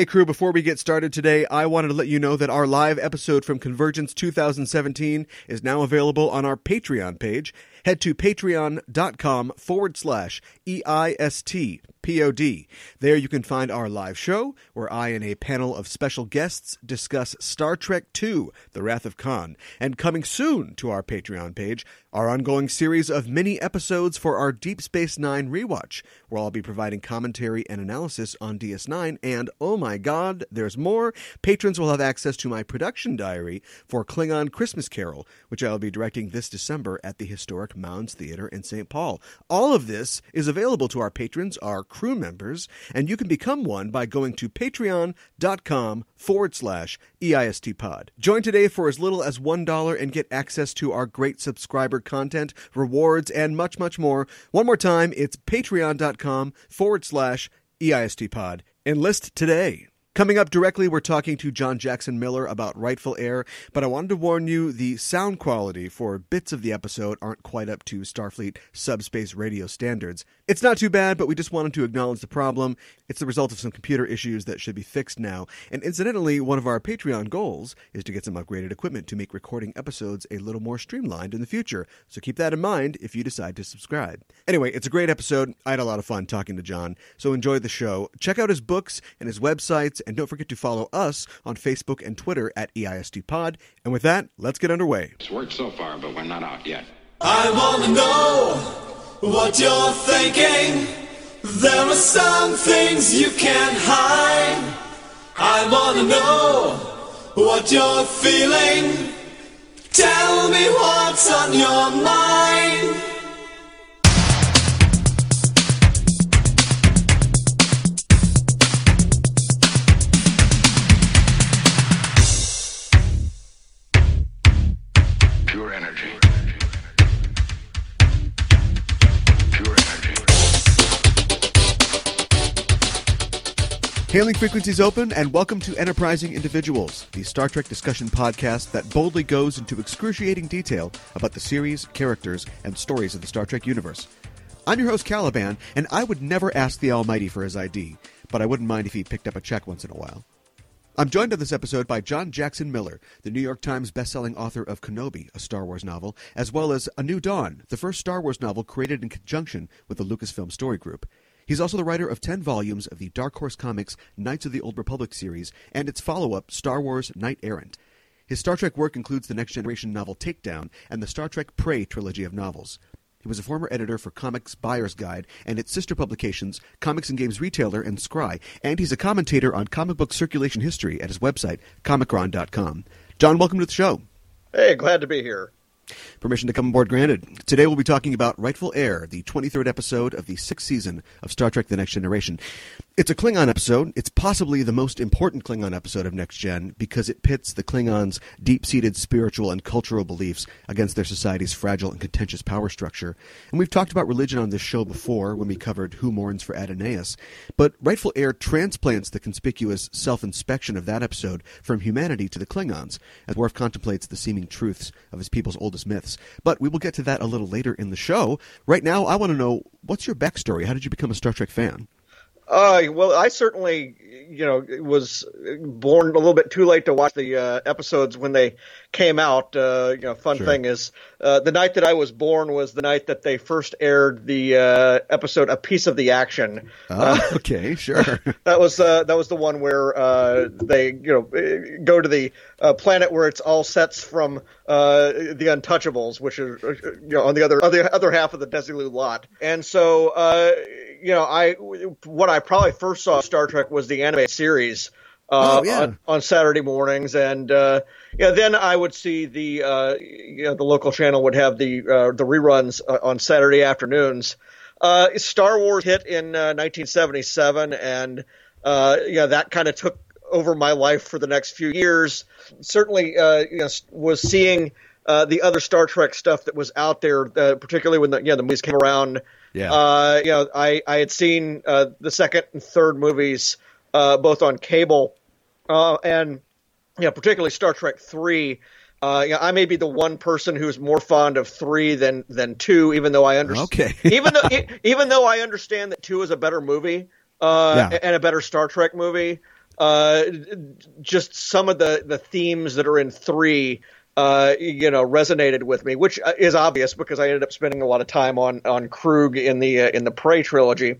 Hey, crew, before we get started today, I wanted to let you know that our live episode from Convergence 2017 is now available on our Patreon page. Head to patreon.com forward slash EIST POD. There you can find our live show, where I and a panel of special guests discuss Star Trek II The Wrath of Khan. And coming soon to our Patreon page, our ongoing series of mini episodes for our Deep Space Nine rewatch, where I'll be providing commentary and analysis on DS9. And oh my god, there's more! Patrons will have access to my production diary for Klingon Christmas Carol, which I'll be directing this December at the historic Mounds Theater in St. Paul. All of this is available to our patrons, our crew members, and you can become one by going to patreon.com forward slash EISTpod. Join today for as little as $1 and get access to our great subscriber content, rewards, and much, much more. One more time, it's patreon.com forward slash EIST EISTpod. Enlist today. Coming up directly, we're talking to John Jackson Miller about Rightful Heir, but I wanted to warn you the sound quality for bits of the episode aren't quite up to Starfleet subspace radio standards. It's not too bad, but we just wanted to acknowledge the problem. It's the result of some computer issues that should be fixed now. And incidentally, one of our Patreon goals is to get some upgraded equipment to make recording episodes a little more streamlined in the future. So keep that in mind if you decide to subscribe. Anyway, it's a great episode. I had a lot of fun talking to John, so enjoy the show. Check out his books and his websites, and don't forget to follow us on Facebook and Twitter at EISTPod. And with that, let's get underway. It's worked so far, but we're not out yet. I wanna know what you're thinking. There are some things you can't hide. I wanna know what you're feeling. Tell me what's on your mind. Hailing frequencies open, and welcome to Enterprising Individuals, the Star Trek discussion podcast that boldly goes into excruciating detail about the series, characters, and stories of the Star Trek universe. I'm your host, Caliban, and I would never ask the Almighty for his ID, but I wouldn't mind if he picked up a check once in a while. I'm joined on this episode by John Jackson Miller, the New York Times bestselling author of Kenobi, a Star Wars novel, as well as A New Dawn, the first Star Wars novel created in conjunction with the Lucasfilm Story Group. He's also the writer of 10 volumes of the Dark Horse Comics Knights of the Old Republic series and its follow up, Star Wars Knight Errant. His Star Trek work includes the Next Generation novel Takedown and the Star Trek Prey trilogy of novels. He was a former editor for Comics Buyer's Guide and its sister publications, Comics and Games Retailer and Scrye, and he's a commentator on comic book circulation history at his website, comichron.com. John, welcome to the show. Hey, glad to be here. Permission to come aboard granted. Today we'll be talking about Rightful Heir, the 23rd episode of the sixth season of Star Trek The Next Generation. It's a Klingon episode. It's possibly the most important Klingon episode of Next Gen because it pits the Klingons' deep seated spiritual and cultural beliefs against their society's fragile and contentious power structure. And we've talked about religion on this show before when we covered Who Mourns for Adonais. But Rightful Heir transplants the conspicuous self inspection of that episode from humanity to the Klingons as Worf contemplates the seeming truths of his people's oldest myths. But we will get to that a little later in the show. Right now, I want to know what's your backstory? How did you become a Star Trek fan? Uh, well, I certainly, you know, was born a little bit too late to watch the uh, episodes when they came out. Uh, you know, fun Sure. thing is, uh, the night that I was born was the night that they first aired the uh, episode "A Piece of the Action." Oh, okay, sure. That was uh, that was the one where uh, they you know uh, go to the uh, planet where it's all sets from uh, the Untouchables, which uh, you know on the other other other half of the Desilu lot. And so uh, you know I what I probably first saw Star Trek was the anime series. Uh, Oh, yeah. on, on Saturday mornings, and uh, yeah, then I would see the uh, you know the local channel would have the uh, the reruns uh, on Saturday afternoons. Uh, Star Wars hit in uh, 1977, and uh, yeah, that kind of took over my life for the next few years. Certainly, uh, you know, was seeing uh, the other Star Trek stuff that was out there, uh, particularly when the you know, the movies came around. Yeah. Uh, you know, I I had seen uh, the second and third movies uh, both on cable, uh, and know, particularly Star Trek three. Uh, know, I may be the one person who's more fond of three than than two, even though I understand. Okay. even though even though I understand that two is a better movie uh, Yeah. and a better Star Trek movie. uh, just some of the the themes that are in three. Uh, you know, resonated with me, which uh, is obvious because I ended up spending a lot of time on on Kruge in the uh, in the Prey trilogy.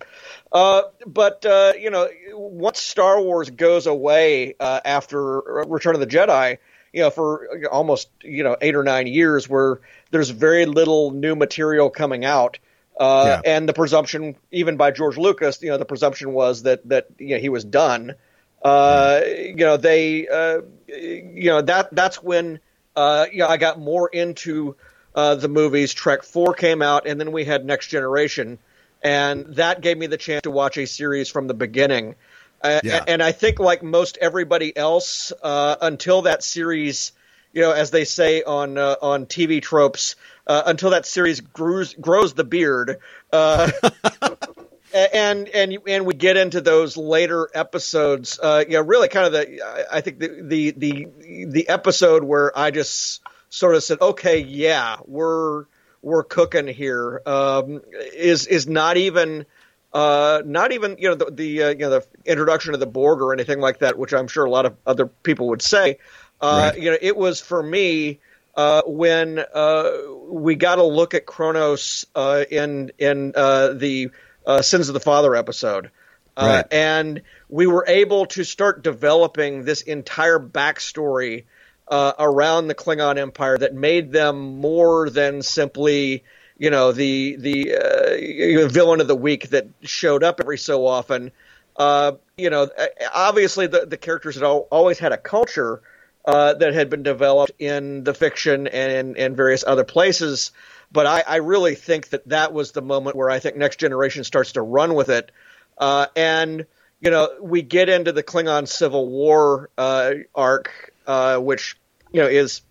Uh, but uh, you know, once Star Wars goes away uh, after Return of the Jedi, you know, for almost you know eight or nine years, where there's very little new material coming out. Uh, Yeah. And the presumption, even by George Lucas, you know, the presumption was that that you know he was done. Uh, You know, they, uh, you know, that that's when uh, know I got more into uh, the movies. Trek Four came out, and then we had Next Generation, and that gave me the chance to watch a series from the beginning. Uh, Yeah. And I think, like most everybody else, uh, until that series, you know, as they say on uh, on TV tropes, uh, until that series grows grows the beard. And and and we get into those later episodes. Uh, know, really kind of the I- think the the the the episode where I just sort of said, okay, yeah, we're we're cooking here. Um, is is not even. Uh, not even you know the, the uh, you know the introduction of the Borg or anything like that, which I'm sure a lot of other people would say. Uh, Right. You know, it was for me uh, when uh, we got to look at Kronos uh, in in uh, the uh, Sins of the Father episode, uh, and we were able to start developing this entire backstory uh, around the Klingon Empire that made them more than simply you know the the uh, villain of the week that showed up every so often. Uh, you know, obviously the the characters had al- always had a culture uh, that had been developed in the fiction and in various other places. But I, I, really think that that was the moment where I think Next Generation starts to run with it. Uh, and, you know, we get into the Klingon Civil War uh, arc, uh, which, you know, is,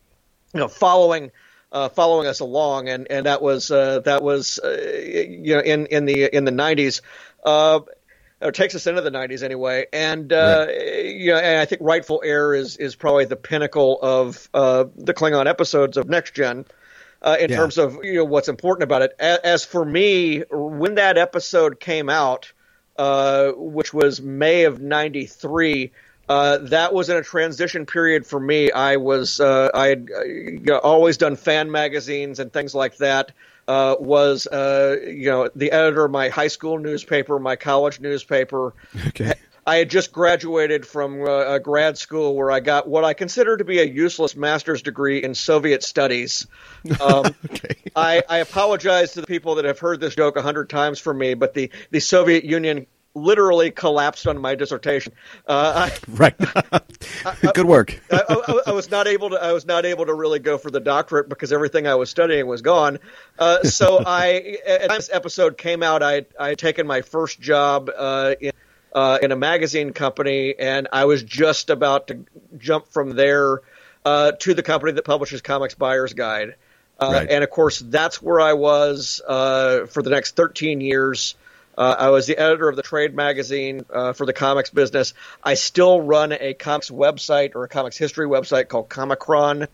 you know, following. Uh, following us along, and, and that was uh, that was you know in, in the in the 90s, or takes us into the 90s anyway, and uh, you know, and I think Rightful Heir is is probably the pinnacle of uh, the Klingon episodes of Next Gen. Uh, in Yeah. terms of you know what's important about it, A- as for me, when that episode came out, uh, which was May of '93, uh, that was in a transition period for me. I was uh, I had you know, always done fan magazines and things like that. Uh, was uh, you know the editor of my high school newspaper, my college newspaper. Okay. I had just graduated from uh, a grad school where I got what I consider to be a useless master's degree in Soviet studies. Um, Okay. I, I apologize to the people that have heard this joke a hundred times from me, but the, the Soviet Union literally collapsed on my dissertation. Uh, Right. Good work. I, I, I was not able to. I was not able to really go for the doctorate because everything I was studying was gone. Uh, so I, as this episode came out, I I had taken my first job uh, in uh, in a magazine company, and I was just about to jump from there uh, to the company that publishes Comics Buyer's Guide. Uh, Right. And of course, that's where I was uh, for the next 13 years. Uh, I was the editor of the trade magazine uh, for the comics business. I still run a comics website or a comics history website called Comichron,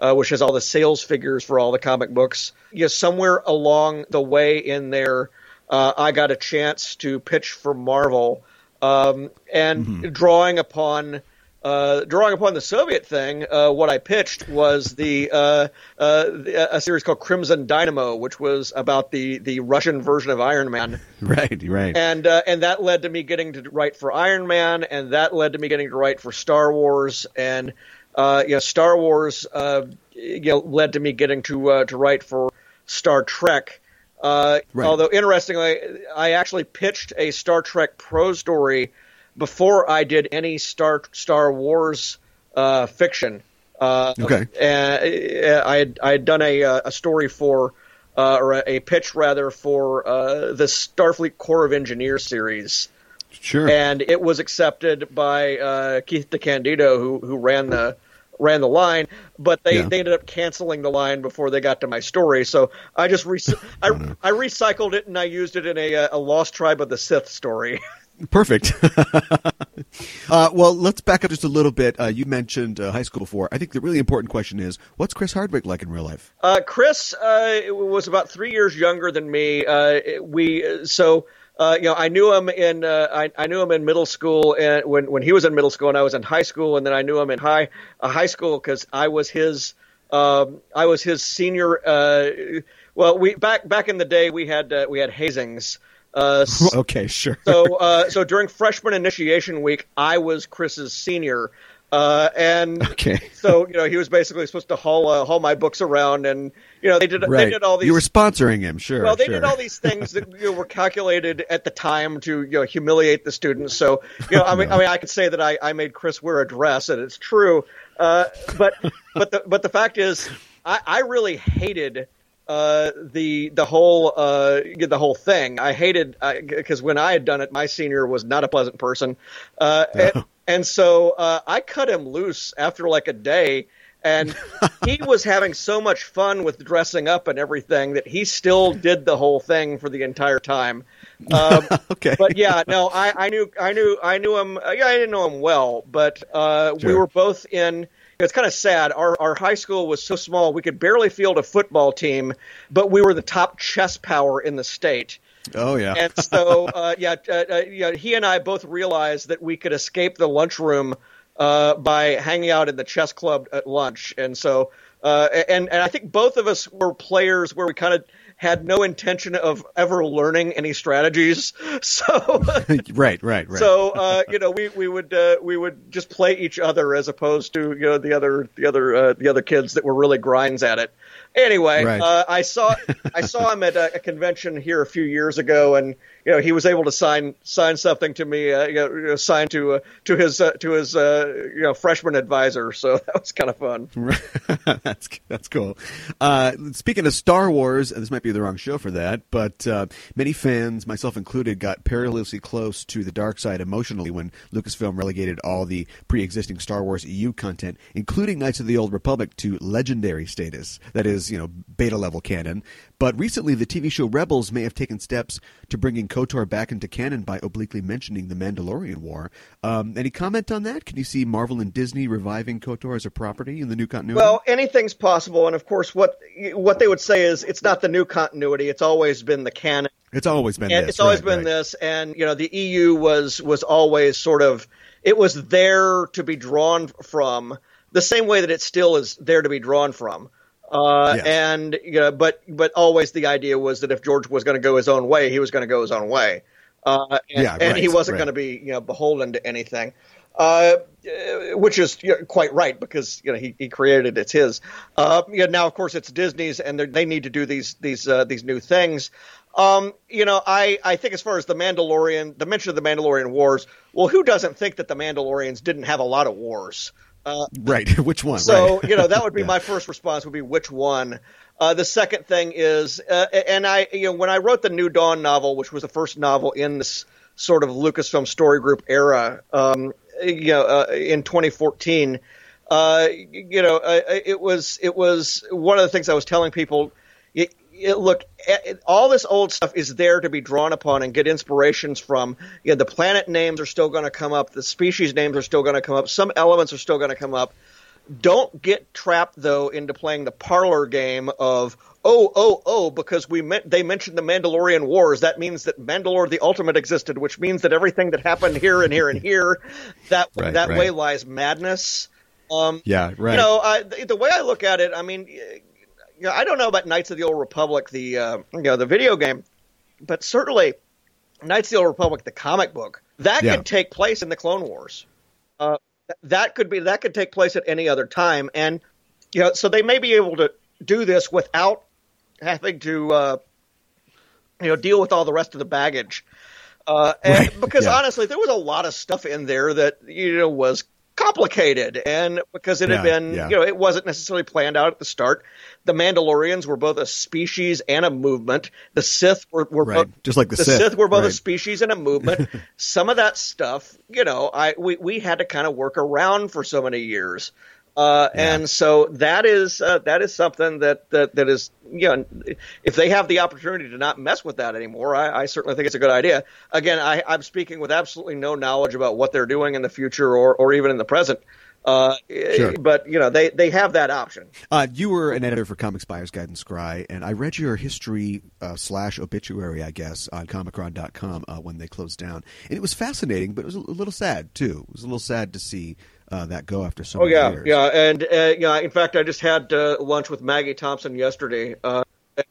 uh, which has all the sales figures for all the comic books. You know, somewhere along the way in there, uh, I got a chance to pitch for Marvel, um, and drawing upon. Uh, drawing upon the Soviet thing, uh, what I pitched was the, uh, uh, the a series called Crimson Dynamo, which was about the the Russian version of Iron Man Right. Right. and uh, and that led to me getting to write for Iron Man, and that led to me getting to write for Star Wars, and uh, you know, Star Wars, uh, you know, led to me getting to uh, to write for Star Trek. Uh, Right. Although interestingly, I actually pitched a Star Trek prose story before I did any Star Star Wars uh, fiction. Uh, Okay. and I had I had done a uh, a story for uh, or a, pitch rather for uh, the Starfleet Corps of Engineers series, Sure. and it was accepted by uh, Keith DeCandido, who who ran the ran the line, but they, Yeah. they ended up canceling the line before they got to my story. So I just re- I, I recycled it and I used it in a, uh, a Lost Tribe of the Sith story. Perfect. uh, well, let's back up just a little bit. Uh, you mentioned uh, high school before. I think the really important question is, what's Chris Hardwick like in real life? Uh, Chris uh, was about three years younger than me. Uh, we so you know, I knew him in I, I knew him in middle school, and when when he was in middle school, and I was in high school, and then I knew him in high high school because I was his um, I was his senior. Well, we back back in the day we had we had hazings. Uh, Okay, sure. so uh, so during freshman initiation week, I was Chris's senior, uh, and Okay. so you know he was basically supposed to haul uh, haul my books around, and you know they did right. they did all these. You were sponsoring him, sure. well, they sure. did all these things that you know, were calculated at the time to you know humiliate the students. So you know, I mean, I mean, I could say that I, I made Chris wear a dress, and it's true. Uh, but but the but the fact is, I, I really hated uh, the the whole uh, the whole thing. I hated because when I had done it, my senior was not a pleasant person, uh, and, and so uh, I cut him loose after like a day. And he was having so much fun with dressing up and everything that he still did the whole thing for the entire time. Um, Okay. but yeah, no, I, I knew, I knew, I knew him. uh, Yeah, I didn't know him well, but uh, we were both in. It's kind of sad. Our our high school was so small we could barely field a football team, but we were the top chess power in the state. Oh yeah. And so, uh, yeah, uh, uh, yeah, he and I both realized that we could escape the lunchroom uh, by hanging out in the chess club at lunch. And so, uh, and and I think both of us were players where we kind of had no intention of ever learning any strategies. So, right, right, right. so uh, you know, we we would uh, we would just play each other as opposed to you know the other the other uh, the other kids that were really grinds at it. Anyway, Right. uh, I saw I saw him at a, a convention here a few years ago, and you know he was able to sign sign something to me, uh, you know, sign to uh, to his uh, to his uh, you know freshman advisor. So that was kind of fun. that's that's cool. Uh, speaking of Star Wars, this might be the wrong show for that, but uh, many fans, myself included, got perilously close to the dark side emotionally when Lucasfilm relegated all the pre-existing Star Wars EU content, including Knights of the Old Republic, to legendary status. That is, you know, beta level canon. But recently, the TV show Rebels may have taken steps to bringing KOTOR back into canon by obliquely mentioning the Mandalorian War. Um, any comment on that? Can you see Marvel and Disney reviving KOTOR as a property in the new continuity? Well, anything's possible, and of course, what what they would say is it's not the new continuity; it's always been the canon. It's always been and this. it's always right, been right. this and you know the EU was was always sort of it was there to be drawn from the same way that it still is there to be drawn from uh, Yes. and you know but but always the idea was that if George was going to go his own way he was going to go his own way uh, and, Yeah, and he wasn't right. going to be you know beholden to anything uh, which is you know, quite right because you know he, he created it, it's his. Uh, you know, now of course it's Disney's, and they need to do these these uh, these new things. Um, you know, I, I think as far as the Mandalorian, the mention of the Mandalorian wars, well, who doesn't think that the Mandalorians didn't have a lot of wars? Uh, Right. Which one? so right. you know that would be Yeah. my first response would be which one. Uh, the second thing is, uh, and I, you know, when I wrote the New Dawn novel, which was the first novel in this sort of Lucasfilm Story Group era, um, you know, uh, in 2014, uh, you know, uh, it was it was one of the things I was telling people. It, it, look, all this old stuff is there to be drawn upon and get inspirations from. You know, the planet names are still going to come up. The species names are still going to come up. Some elements are still going to come up. Don't get trapped though into playing the parlor game of oh oh oh because we meant they mentioned the Mandalorian Wars. That means that Mandalore the Ultimate existed, which means that everything that happened here and here and here that Right, that right. way lies madness. Um, Yeah. Right. you know, I, the, the way I look at it, I mean, you know, I don't know about Knights of the Old Republic, the uh, you know the video game, but certainly Knights of the Old Republic, the comic book, that Yeah. could take place in the Clone Wars. Uh, that could be that could take place at any other time, and you know, so they may be able to do this without having to uh, you know deal with all the rest of the baggage. Uh, and Right, because yeah. honestly, there was a lot of stuff in there that you know was complicated, and because it had Yeah, been yeah. you know it wasn't necessarily planned out at the start. The Mandalorians were both a species and a movement. The Sith were, were Right, both just like the the Sith, Sith were both a species and a movement. Some of that stuff, you know, I we, we had to kind of work around for so many years. Uh, Yeah. And so that is uh, that is something that, that that is you know if they have the opportunity to not mess with that anymore, I, I certainly think it's a good idea. Again, I, I'm speaking with absolutely no knowledge about what they're doing in the future or, or even in the present. Uh, Sure. But you know they they have that option. Uh, you were an editor for Comics Buyer's Guide and Scrye, and I read your history uh, slash obituary, I guess, on Comichron.com uh, when they closed down, and it was fascinating, but it was a little sad too. It was a little sad to see uh, that go after so Oh many yeah, years. yeah, and uh, yeah. In fact, I just had uh, lunch with Maggie Thompson yesterday, uh,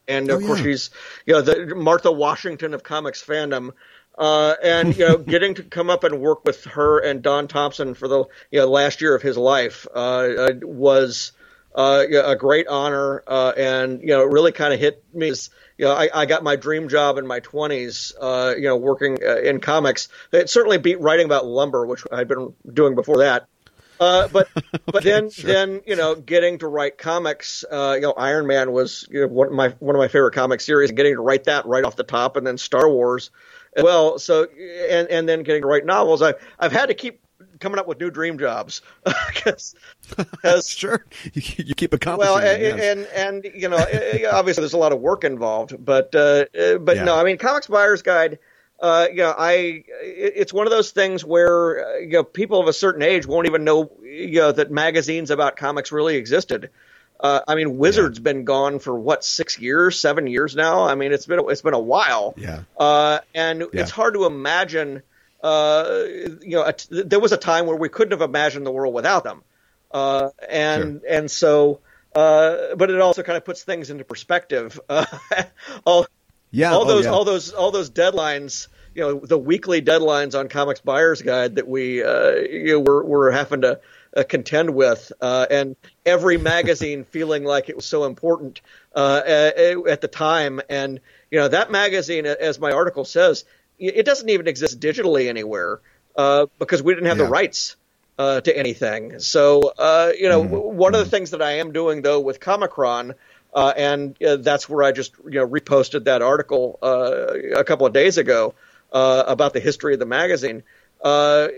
and of Oh, course yeah. she's you know the Martha Washington of comics fandom. Uh, and you know, getting to come up and work with her and Don Thompson for the you know last year of his life uh, was uh, a great honor, uh, and you know, really kind of hit me. As, you know, I, I got my dream job in my twenties, uh, you know, working uh, in comics. It certainly beat writing about lumber, which I'd been doing before that. Uh, but but then then you know getting to write comics, uh, you know Iron Man was you know, one of my one of my favorite comic series. and Getting to write that right off the top, and then Star Wars, as well. So and and then getting to write novels. I I've had to keep coming up with new dream jobs because sure. You, you keep accomplishing. well, and, yes. and and you know, obviously there's a lot of work involved, but uh, eh, but Yeah. no, I mean, Comics Buyer's Guide. Uh, you know, I it- it's one of those things where uh, you know people of a certain age won't even know you know that magazines about comics really existed. Uh, I mean, Wizard's been gone for what six years, seven years now. I mean, it's been it's been a while. Yeah. Uh, and Yeah. it's hard to imagine. Uh, you know, a t- there was a time where we couldn't have imagined the world without them. Uh, and and so, uh, but it also kind of puts things into perspective. Uh, all yeah, all oh, those yeah. all those all those deadlines, you know, the weekly deadlines on Comics Buyer's Guide that we uh, you know, we're we're having to uh, contend with, uh, and every magazine feeling like it was so important uh, at, the time, and you know that magazine, as my article says, it doesn't even exist digitally anywhere uh, because we didn't have Yeah. the rights uh, to anything. So, uh, you know, Mm-hmm. one of the things that I am doing though with Comichron, uh, and uh, that's where I just you know reposted that article uh, a couple of days ago uh, about the history of the magazine. Uh,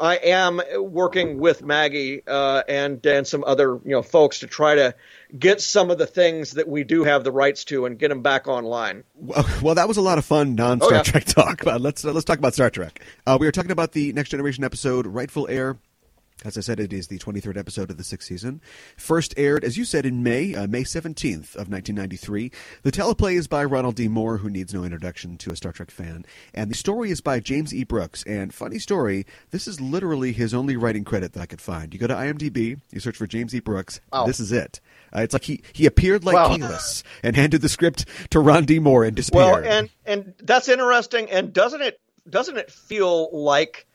I am working with Maggie uh, and and some other you know folks to try to get some of the things that we do have the rights to and get them back online. Well, well, that was a lot of fun non-Star Oh, yeah. Trek talk. Let's let's talk about Star Trek. Uh, we were talking about the Next Generation episode, Rightful Heir. As I said, it is the 23rd episode of the sixth season. First aired, as you said, in May, uh, May 17th of 1993. The teleplay is by Ronald D. Moore, who needs no introduction to a Star Trek fan. And the story is by James E. Brooks. And funny story, this is literally his only writing credit that I could find. You go to IMDb, you search for James E. Brooks. Wow. This is it. Uh, it's like he, he appeared like Wow. Kahless and handed the script to Ron D. Moore and disappeared. Well, and and that's interesting. And doesn't it doesn't it feel like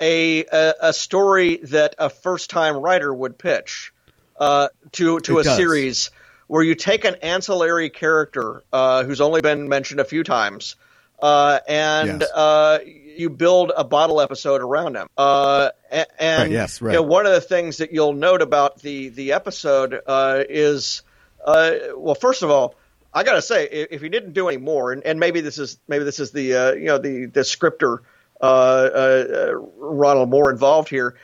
a a, a story that a first time writer would pitch uh, to to It a does. series where you take an ancillary character uh, who's only been mentioned a few times uh, and Yes. uh, you build a bottle episode around him. Uh, and Right, yes, right. you know, one of the things that you'll note about the the episode uh, is, uh, well, first of all, I got to say, if, if he didn't do any more, and, and maybe this is maybe this is the uh, you know the the scripter Ronald Moore involved here.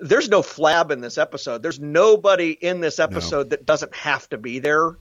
There's no flab in this episode. There's nobody in this episode that doesn't have to be there.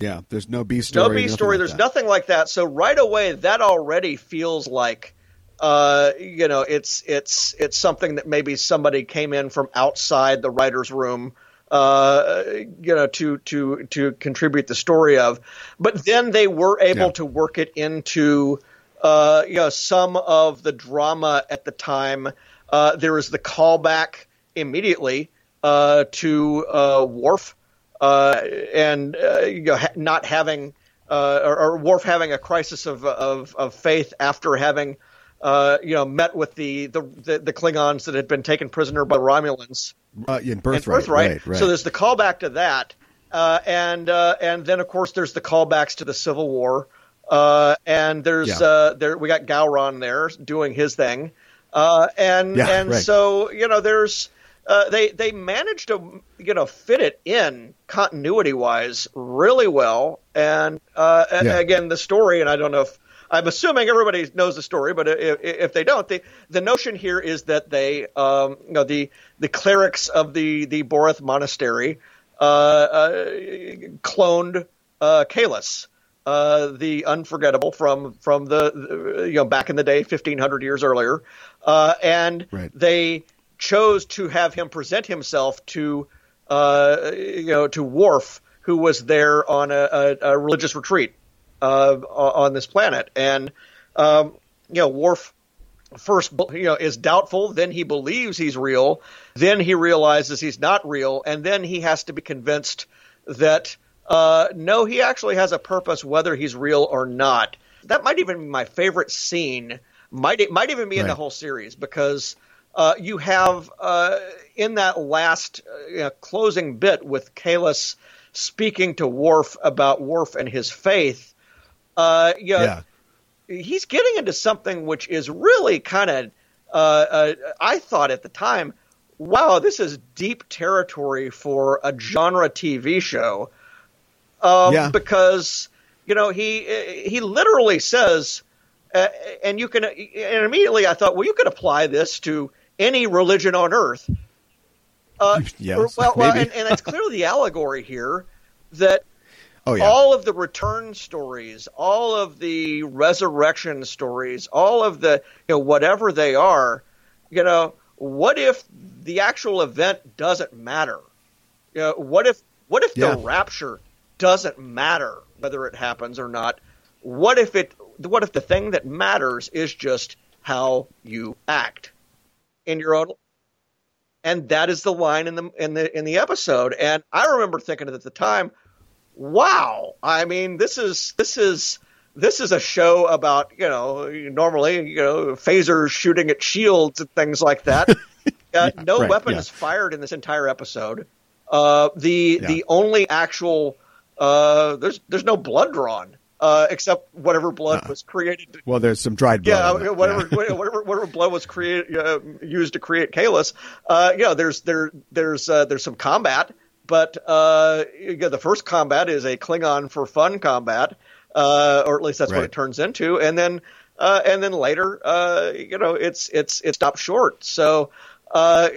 yeah, there's no B story. No B story. like There's that. nothing like that. So right away, that already feels like, uh, you know, it's it's it's something that maybe somebody came in from outside the writers' room, uh, you know, to to to contribute the story of. But then they were able Yeah. to work it into, uh, you know, some of the drama at the time. Uh, there is the callback immediately uh, to uh, Worf uh, and uh, you know, ha- not having uh, or, or Worf having a crisis of of, of faith after having uh, you know met with the, the the the Klingons that had been taken prisoner by Romulans Uh, in birthright. Birthright. Right, right. So there's the callback to that, uh, and uh, and then of course there's the callbacks to the Civil War, uh, and there's Yeah. uh, there we got Gowron there doing his thing, uh, and Yeah, and right. so you know there's. Uh, they they managed to you know fit it in continuity wise really well and uh, a- Yeah. again the story and I don't know if I'm assuming everybody knows the story but if, if they don't the the notion here is that they um, you know the the clerics of the the Boreth monastery uh, uh, cloned uh, Kahless uh, the unforgettable from from the, you know back in the day 1500 years earlier uh, and Right. they chose to have him present himself to uh, you know to Worf, who was there on a, a, a religious retreat uh, on this planet, and um, you know Worf first you know is doubtful then he believes he's real then he realizes he's not real and then he has to be convinced that uh, no he actually has a purpose whether he's real or not that might even be my favorite scene might it might even be in the whole series because uh, you have uh, in that last uh, know, closing bit with Kahless speaking to Worf about Worf and his faith uh, know, yeah. he's getting into something which is really kind of uh, uh, I thought at the time, wow, this is deep territory for a genre TV show. Um, Yeah. Because you know he he literally says, uh, and you can and immediately I thought, well, you could apply this to any religion on earth. Uh, Yes, or- well, well, and, and it's clearly the allegory here that Oh yeah. all of the return stories, all of the resurrection stories, all of the you know whatever they are, you know, what if the actual event doesn't matter? You know, what if what if Yeah. the rapture doesn't matter whether it happens or not? What if it what if the thing that matters is just how you act in your own and that is the line in the in the in the episode and I remember thinking at the time wow i mean this is this is this is a show about you know normally you know phasers shooting at shields and things like that uh, no right, weapon yeah. is fired in this entire episode uh, the Yeah. the only actual uh, there's there's no blood drawn uh, except whatever blood was created to well, there's some dried blood. yeah, whatever, Yeah. whatever, whatever blood was created, uh, used to create Kahless. Uh, yeah, there's there there's uh, there's some combat, but uh, you know, the first combat is a Klingon for fun combat, uh, or at least that's what it turns into, and then uh, and then later, uh, you know, it's it's it stops short. So uh,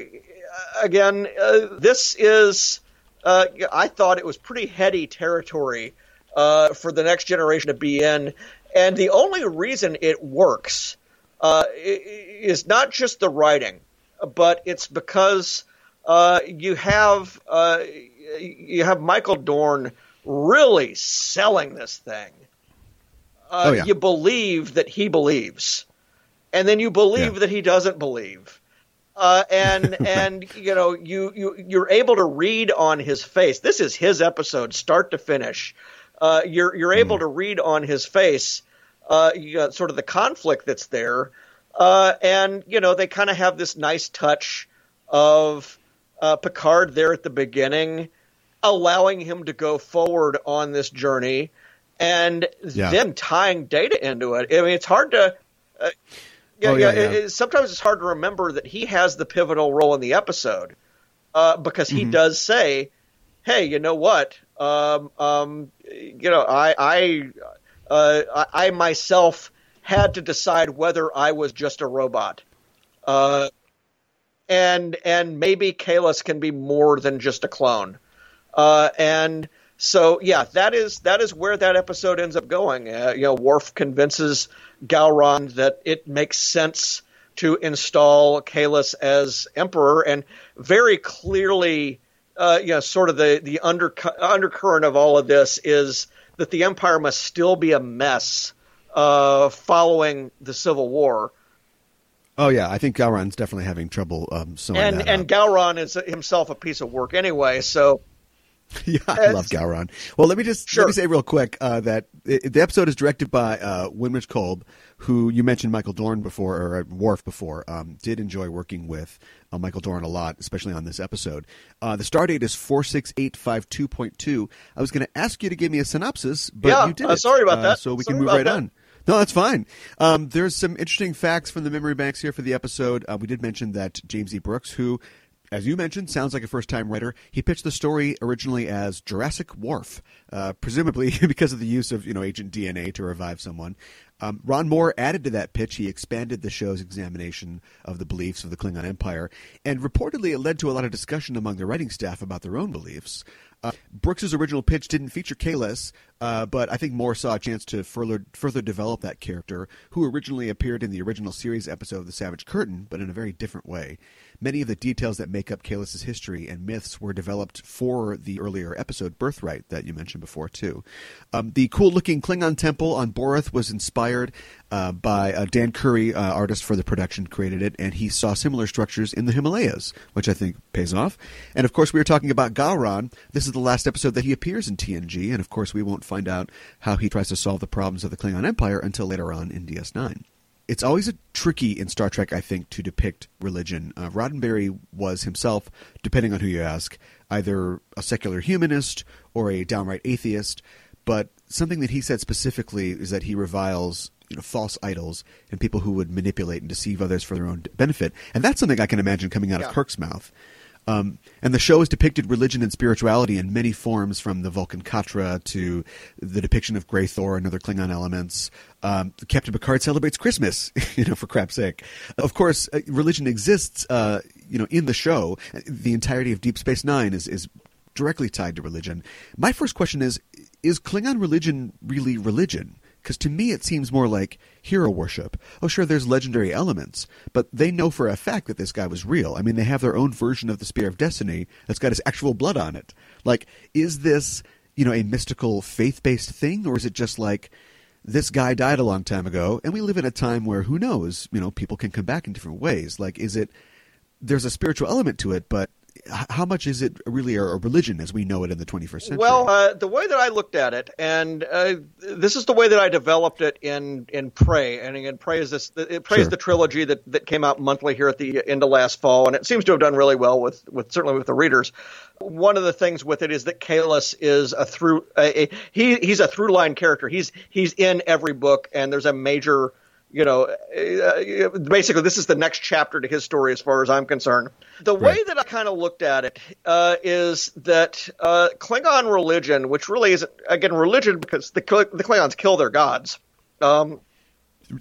again, uh, this is uh, I thought it was pretty heady territory uh, for the next generation to be in, and the only reason it works uh, is not just the writing, but it's because uh, you have uh, you have Michael Dorn really selling this thing. Uh, Oh, yeah. You believe that he believes, and then you believe Yeah. that he doesn't believe. Uh, and and you know you you you're able to read on his face. This is his episode, start to finish. Uh, you're you're able Hmm. to read on his face, uh, you got sort of the conflict that's there, uh, and you know they kind of have this nice touch of uh, Picard there at the beginning, allowing him to go forward on this journey, and Yeah. then tying Data into it. I mean, it's hard to. Yeah, Oh, yeah. yeah, yeah. it- it- sometimes it's hard to remember that he has the pivotal role in the episode uh, because he Mm-hmm. does say, "Hey, you know what? Um, um, you know, I, I, uh, I, I myself had to decide whether I was just a robot." Uh, and and maybe Kahless can be more than just a clone. Uh, and so yeah, that is that is where that episode ends up going. Uh, you know, Worf convinces Gowron that it makes sense to install Kahless as emperor, and very clearly, uh, you know, sort of the the under, undercurrent of all of this is that the empire must still be a mess uh, following the Civil War. Oh yeah, I think Gowron's definitely having trouble um, sewing and that and up. Gowron is himself a piece of work anyway. So yeah, I love Gowron. Well, let me just Sure. let me say real quick uh, that i the episode is directed by uh, Winrich Kolb, who you mentioned Michael Dorn before or uh, Worf before. Um, did enjoy working with uh, Michael Dorn a lot, especially on this episode. Uh, the star date is four six eight five two point two. I was going to ask you to give me a synopsis, but Yeah, you did uh, sorry about Uh, that. So we Sorry can move right that. on. No, that's fine. Um, there's some interesting facts from the memory banks here for the episode. Uh, we did mention that James E. Brooks, who, as you mentioned, sounds like a first time writer, he pitched the story originally as Jurassic Worf, uh, presumably because of the use of you know agent DNA to revive someone. Um, Ron Moore added to that pitch. He expanded the show's examination of the beliefs of the Klingon Empire, and reportedly it led to a lot of discussion among the writing staff about their own beliefs. Uh, Brooks's original pitch didn't feature Kahless, uh, but I think Moore saw a chance to further further develop that character, who originally appeared in the original series episode of The Savage Curtain, but in a very different way. Many of the details that make up Kahless's history and myths were developed for the earlier episode Birthright that you mentioned before too. Um, the cool-looking Klingon temple on Boreth was inspired uh, by uh, Dan Curry, uh, artist for the production, created it, and he saw similar structures in the Himalayas, which I think pays off. And of course, we were talking about Gowron. This is the last episode that he appears in TNG, and of course, we won't find out how he tries to solve the problems of the Klingon Empire until later on in DS9 it's always a tricky in Star Trek, I think, to depict religion. Uh, Roddenberry was himself, depending on who you ask, either a secular humanist or a downright atheist. But something that he said specifically is that he reviles you know, false idols and people who would manipulate and deceive others for their own benefit. And that's something I can imagine coming out Yeah. of Kirk's mouth. Um, and the show has depicted religion and spirituality in many forms, from the Vulcan Katra to the depiction of Gre'thor and other Klingon elements. Um, Captain Picard celebrates Christmas, you know, for crap's sake. Of course, uh, religion exists, uh, you know, in the show. The entirety of Deep Space Nine is is directly tied to religion. My first question is: Is Klingon religion really religion? Because to me, it seems more like hero worship. Oh, sure, there's legendary elements, but they know for a fact that this guy was real. I mean, they have their own version of the Spear of Destiny that's got his actual blood on it. Like, is this, you know, a mystical, faith based thing, or is it just like this guy died a long time ago, and we live in a time where who knows, you know, people can come back in different ways? Like, is it, there's a spiritual element to it, but how much is it really a religion as we know it in the 21st century? Well, uh, the way that I looked at it, and uh, this is the way that I developed it in in Prey, and again, Prey is this it Prey is the trilogy that that came out monthly here at the end of last fall, and it seems to have done really well with with certainly with the readers. One of the things with it is that Kahless is a through a, a, he he's a through line character. He's he's in every book, and there's a major. You know, uh, basically, this is the next chapter to his story, as far as I'm concerned. The way that I kind of looked at it uh, is that uh, Klingon religion, which really isn't again religion because the the Klingons kill their gods. Um,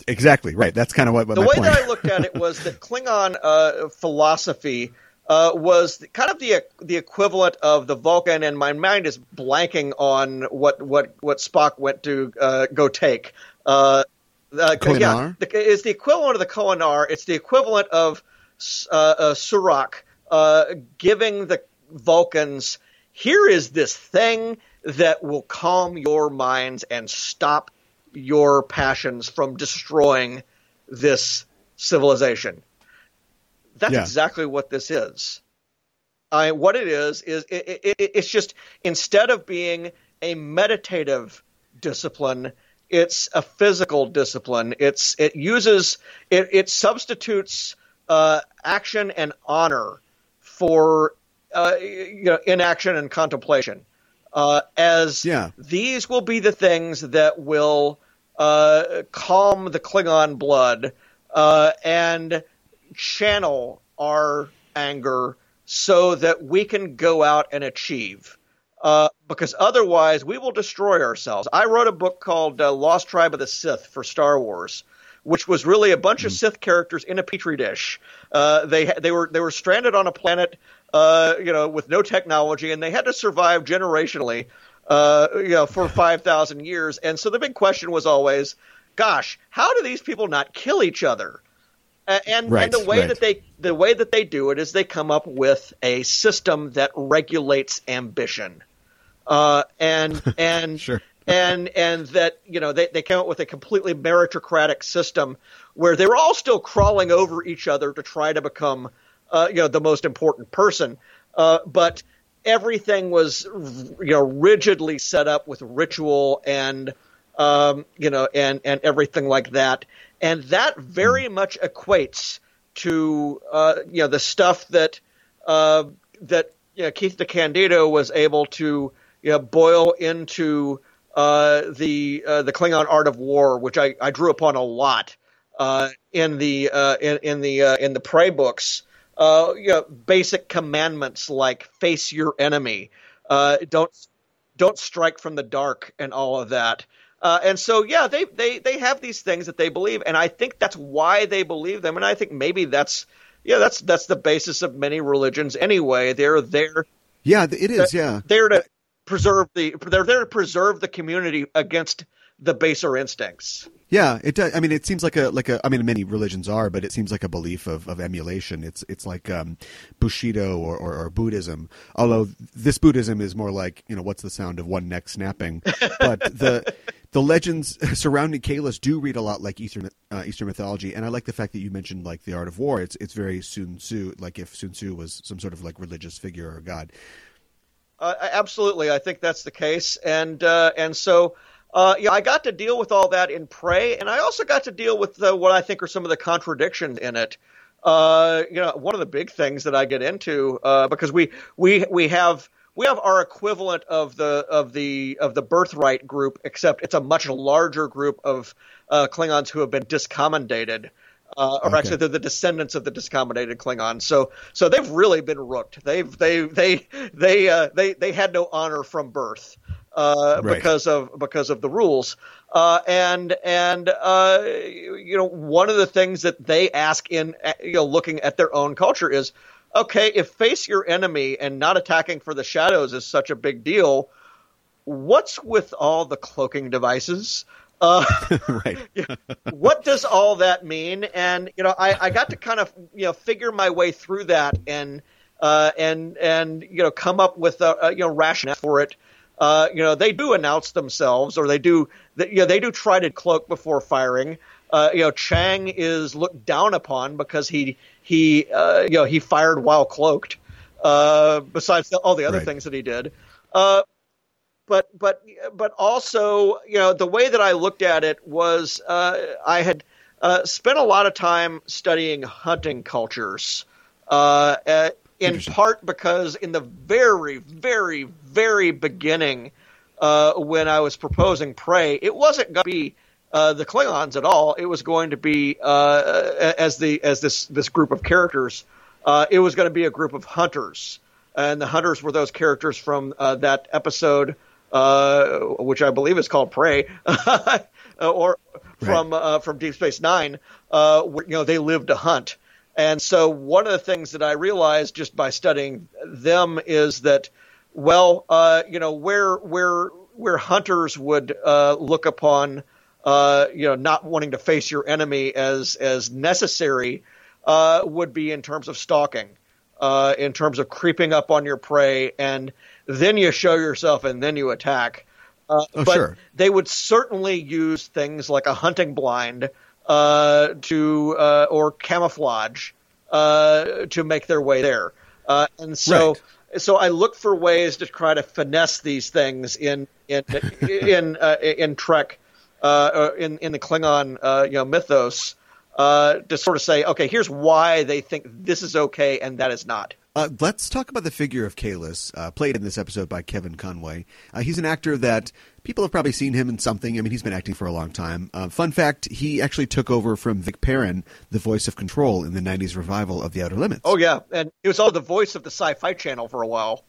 exactly right. That's kind of what, what the way point. that I looked at it was that Klingon uh, philosophy uh, was kind of the the equivalent of the Vulcan, and my mind is blanking on what what what Spock went to uh, go take. Uh, yeah, the, it's the equivalent of the Kolinahr. It's the equivalent of uh, uh, Surak uh, giving the Vulcans. Here is this thing that will calm your minds and stop your passions from destroying this civilization. That's Yeah. exactly what this is. I, what it is is it, it, it, it's just instead of being a meditative discipline, it's a physical discipline. It's it uses it, it substitutes uh, action and honor for uh, you know inaction and contemplation. Uh, as Yeah. these will be the things that will uh, calm the Klingon blood uh, and channel our anger so that we can go out and achieve. Uh, because otherwise, we will destroy ourselves. I wrote a book called uh, Lost Tribe of the Sith for Star Wars, which was really a bunch of Sith characters in a petri dish. Uh, they they were they were stranded on a planet, uh, you know, with no technology, and they had to survive generationally, uh, you know, for five thousand years. And so the big question was always, gosh, how do these people not kill each other? And, Right, and the way right. that they the way that they do it is they come up with a system that regulates ambition, uh, and and Sure. and and that you know they they came up with a completely meritocratic system where they were all still crawling over each other to try to become uh, you know the most important person, uh, but everything was you know rigidly set up with ritual and um, you know and and everything like that, and that very much equates to uh, you know the stuff that uh, that you know, Keith DeCandido was able to you know, boil into uh, the uh, the Klingon art of war, which I, I drew upon a lot uh, in the uh, in, in the uh, in the Prey books. Uh, you know, basic commandments like face your enemy, uh, don't don't strike from the dark, and all of that. Uh, and so, yeah, they, they they have these things that they believe, and I think that's why they believe them. And I think maybe that's yeah, that's that's the basis of many religions anyway. They're there Yeah, it is. Yeah, They're to preserve the they're there to preserve the community against the baser instincts. Yeah, it does. I mean, it seems like a like a. I mean, many religions are, but it seems like a belief of, of emulation. It's it's like um, Bushido or, or, or Buddhism. Although this Buddhism is more like you know what's the sound of one neck snapping. But the the legends surrounding Kahless do read a lot like Eastern uh, Eastern mythology, and I like the fact that you mentioned like the art of war. It's it's very Sun Tzu, like if Sun Tzu was some sort of like religious figure or god. Uh, absolutely, I think that's the case, and uh, and so uh, yeah, I got to deal with all that in Prey, and I also got to deal with the, what I think are some of the contradictions in it. Uh, you know, one of the big things that I get into uh, because we we we have we have our equivalent of the of the of the birthright group, except it's a much larger group of uh, Klingons who have been discommendated. Uh, or Okay. actually, they're the descendants of the discommendated Klingons. So, so they've really been rooked. They've they they they uh, they they had no honor from birth uh, Right. because of because of the rules. Uh, and and uh, you know one of the things that they ask in uh, you know looking at their own culture is okay if face your enemy and not attacking for the shadows is such a big deal. What's with all the cloaking devices? Uh, right. what does all that mean? And you know, I, I got to kind of you know figure my way through that and uh, and and you know come up with a, a you know rationale for it. Uh, you know, they do announce themselves, or they do you know they do try to cloak before firing. Uh, you know, Chang is looked down upon because he he uh, you know he fired while cloaked. Uh, besides all the other Right. things that he did. Uh, but but but also you know the way that I looked at it was uh, I had uh, spent a lot of time studying hunting cultures, uh, uh, in part because in the very very very beginning uh, when I was proposing prey, it wasn't going to be uh, the Klingons at all. It was going to be uh, as the as this this group of characters. Uh, it was going to be a group of hunters, and the hunters were those characters from uh, that episode, uh, which I believe is called Prey, or from uh, from Deep Space Nine, uh, where you know they live to hunt. And so one of the things that I realized just by studying them is that, well, uh, you know, where where where hunters would uh, look upon, uh, you know, not wanting to face your enemy as as necessary, uh, would be in terms of stalking, uh, in terms of creeping up on your prey, and then you show yourself and then you attack. Uh, Oh, but sure. they would certainly use things like a hunting blind uh, to uh, or camouflage uh, to make their way there. Uh, and so, so I look for ways to try to finesse these things in in in uh, in Trek, uh, in in the Klingon uh, you know mythos. Uh, to sort of say, okay, here's why they think this is okay and that is not. Uh, let's talk about the figure of Kahless, uh, played in this episode by Kevin Conway. Uh, he's an actor that people have probably seen him in something. I mean, he's been acting for a long time. Uh, fun fact: he actually took over from Vic Perrin, the voice of Control in the '90s revival of The Outer Limits. Oh yeah, and he was all the voice of the Sci-Fi Channel for a while.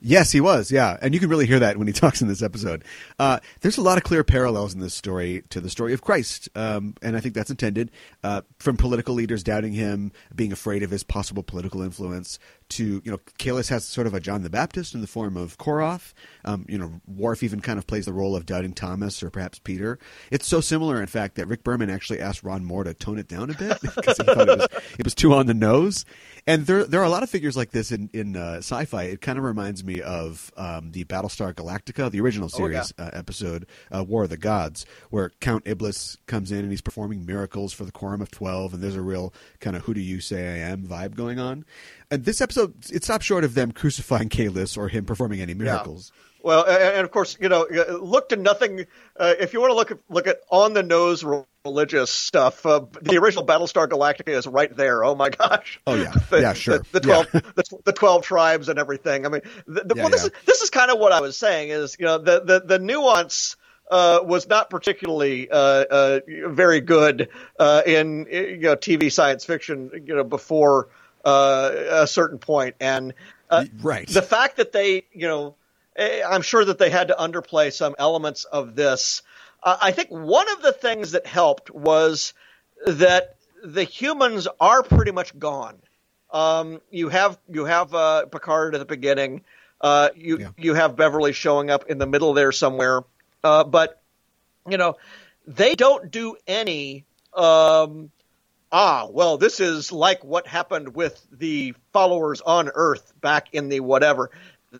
Yes, he was. Yeah, and you can really hear that when he talks in this episode. Uh, there's a lot of clear parallels in this story to the story of Christ, um, and I think that's intended. Uh, from political leaders doubting him, being afraid of his possible political influence, to you know, Kahless has sort of a John the Baptist in the form of Koroth. Um, you know, Worf even kind of plays the role of doubting Thomas or perhaps Peter. It's so similar, in fact, that Rick Berman actually asked Ron Moore to tone it down a bit because he thought it was it was too on the nose. And there there are a lot of figures like this in in uh, sci-fi. It kind of reminds me of um, the Battlestar Galactica, the original Oh, yeah. series uh, episode, uh, War of the Gods, where Count Iblis comes in and he's performing miracles for the Quorum of Twelve, and there's a real kind of "Who do you say I am?" vibe going on. And this episode, it stops short of them crucifying Kahless or him performing any miracles. Well, and, of course, you know, look to nothing. Uh, if you want to look at look at on the nose religious stuff, uh, the original Battlestar Galactica is right there. Oh my gosh! Oh, yeah. the, Yeah, sure. The, the twelve, the, the twelve tribes and everything. I mean, the, the, Yeah, well, this yeah. is this is kind of what I was saying. Is you know the the, the nuance. Uh, was not particularly uh, uh, very good uh, in you know TV science fiction you know before uh, a certain point and uh, Right. the fact that they you know eh, I'm sure that they had to underplay some elements of this. Uh, I think one of the things that helped was that the humans are pretty much gone. Um, you have you have uh, Picard at the beginning. Uh, you Yeah. you have Beverly showing up in the middle there somewhere, uh, but you know they don't do any. Um, ah, well, this is like what happened with the followers on Earth back in the whatever.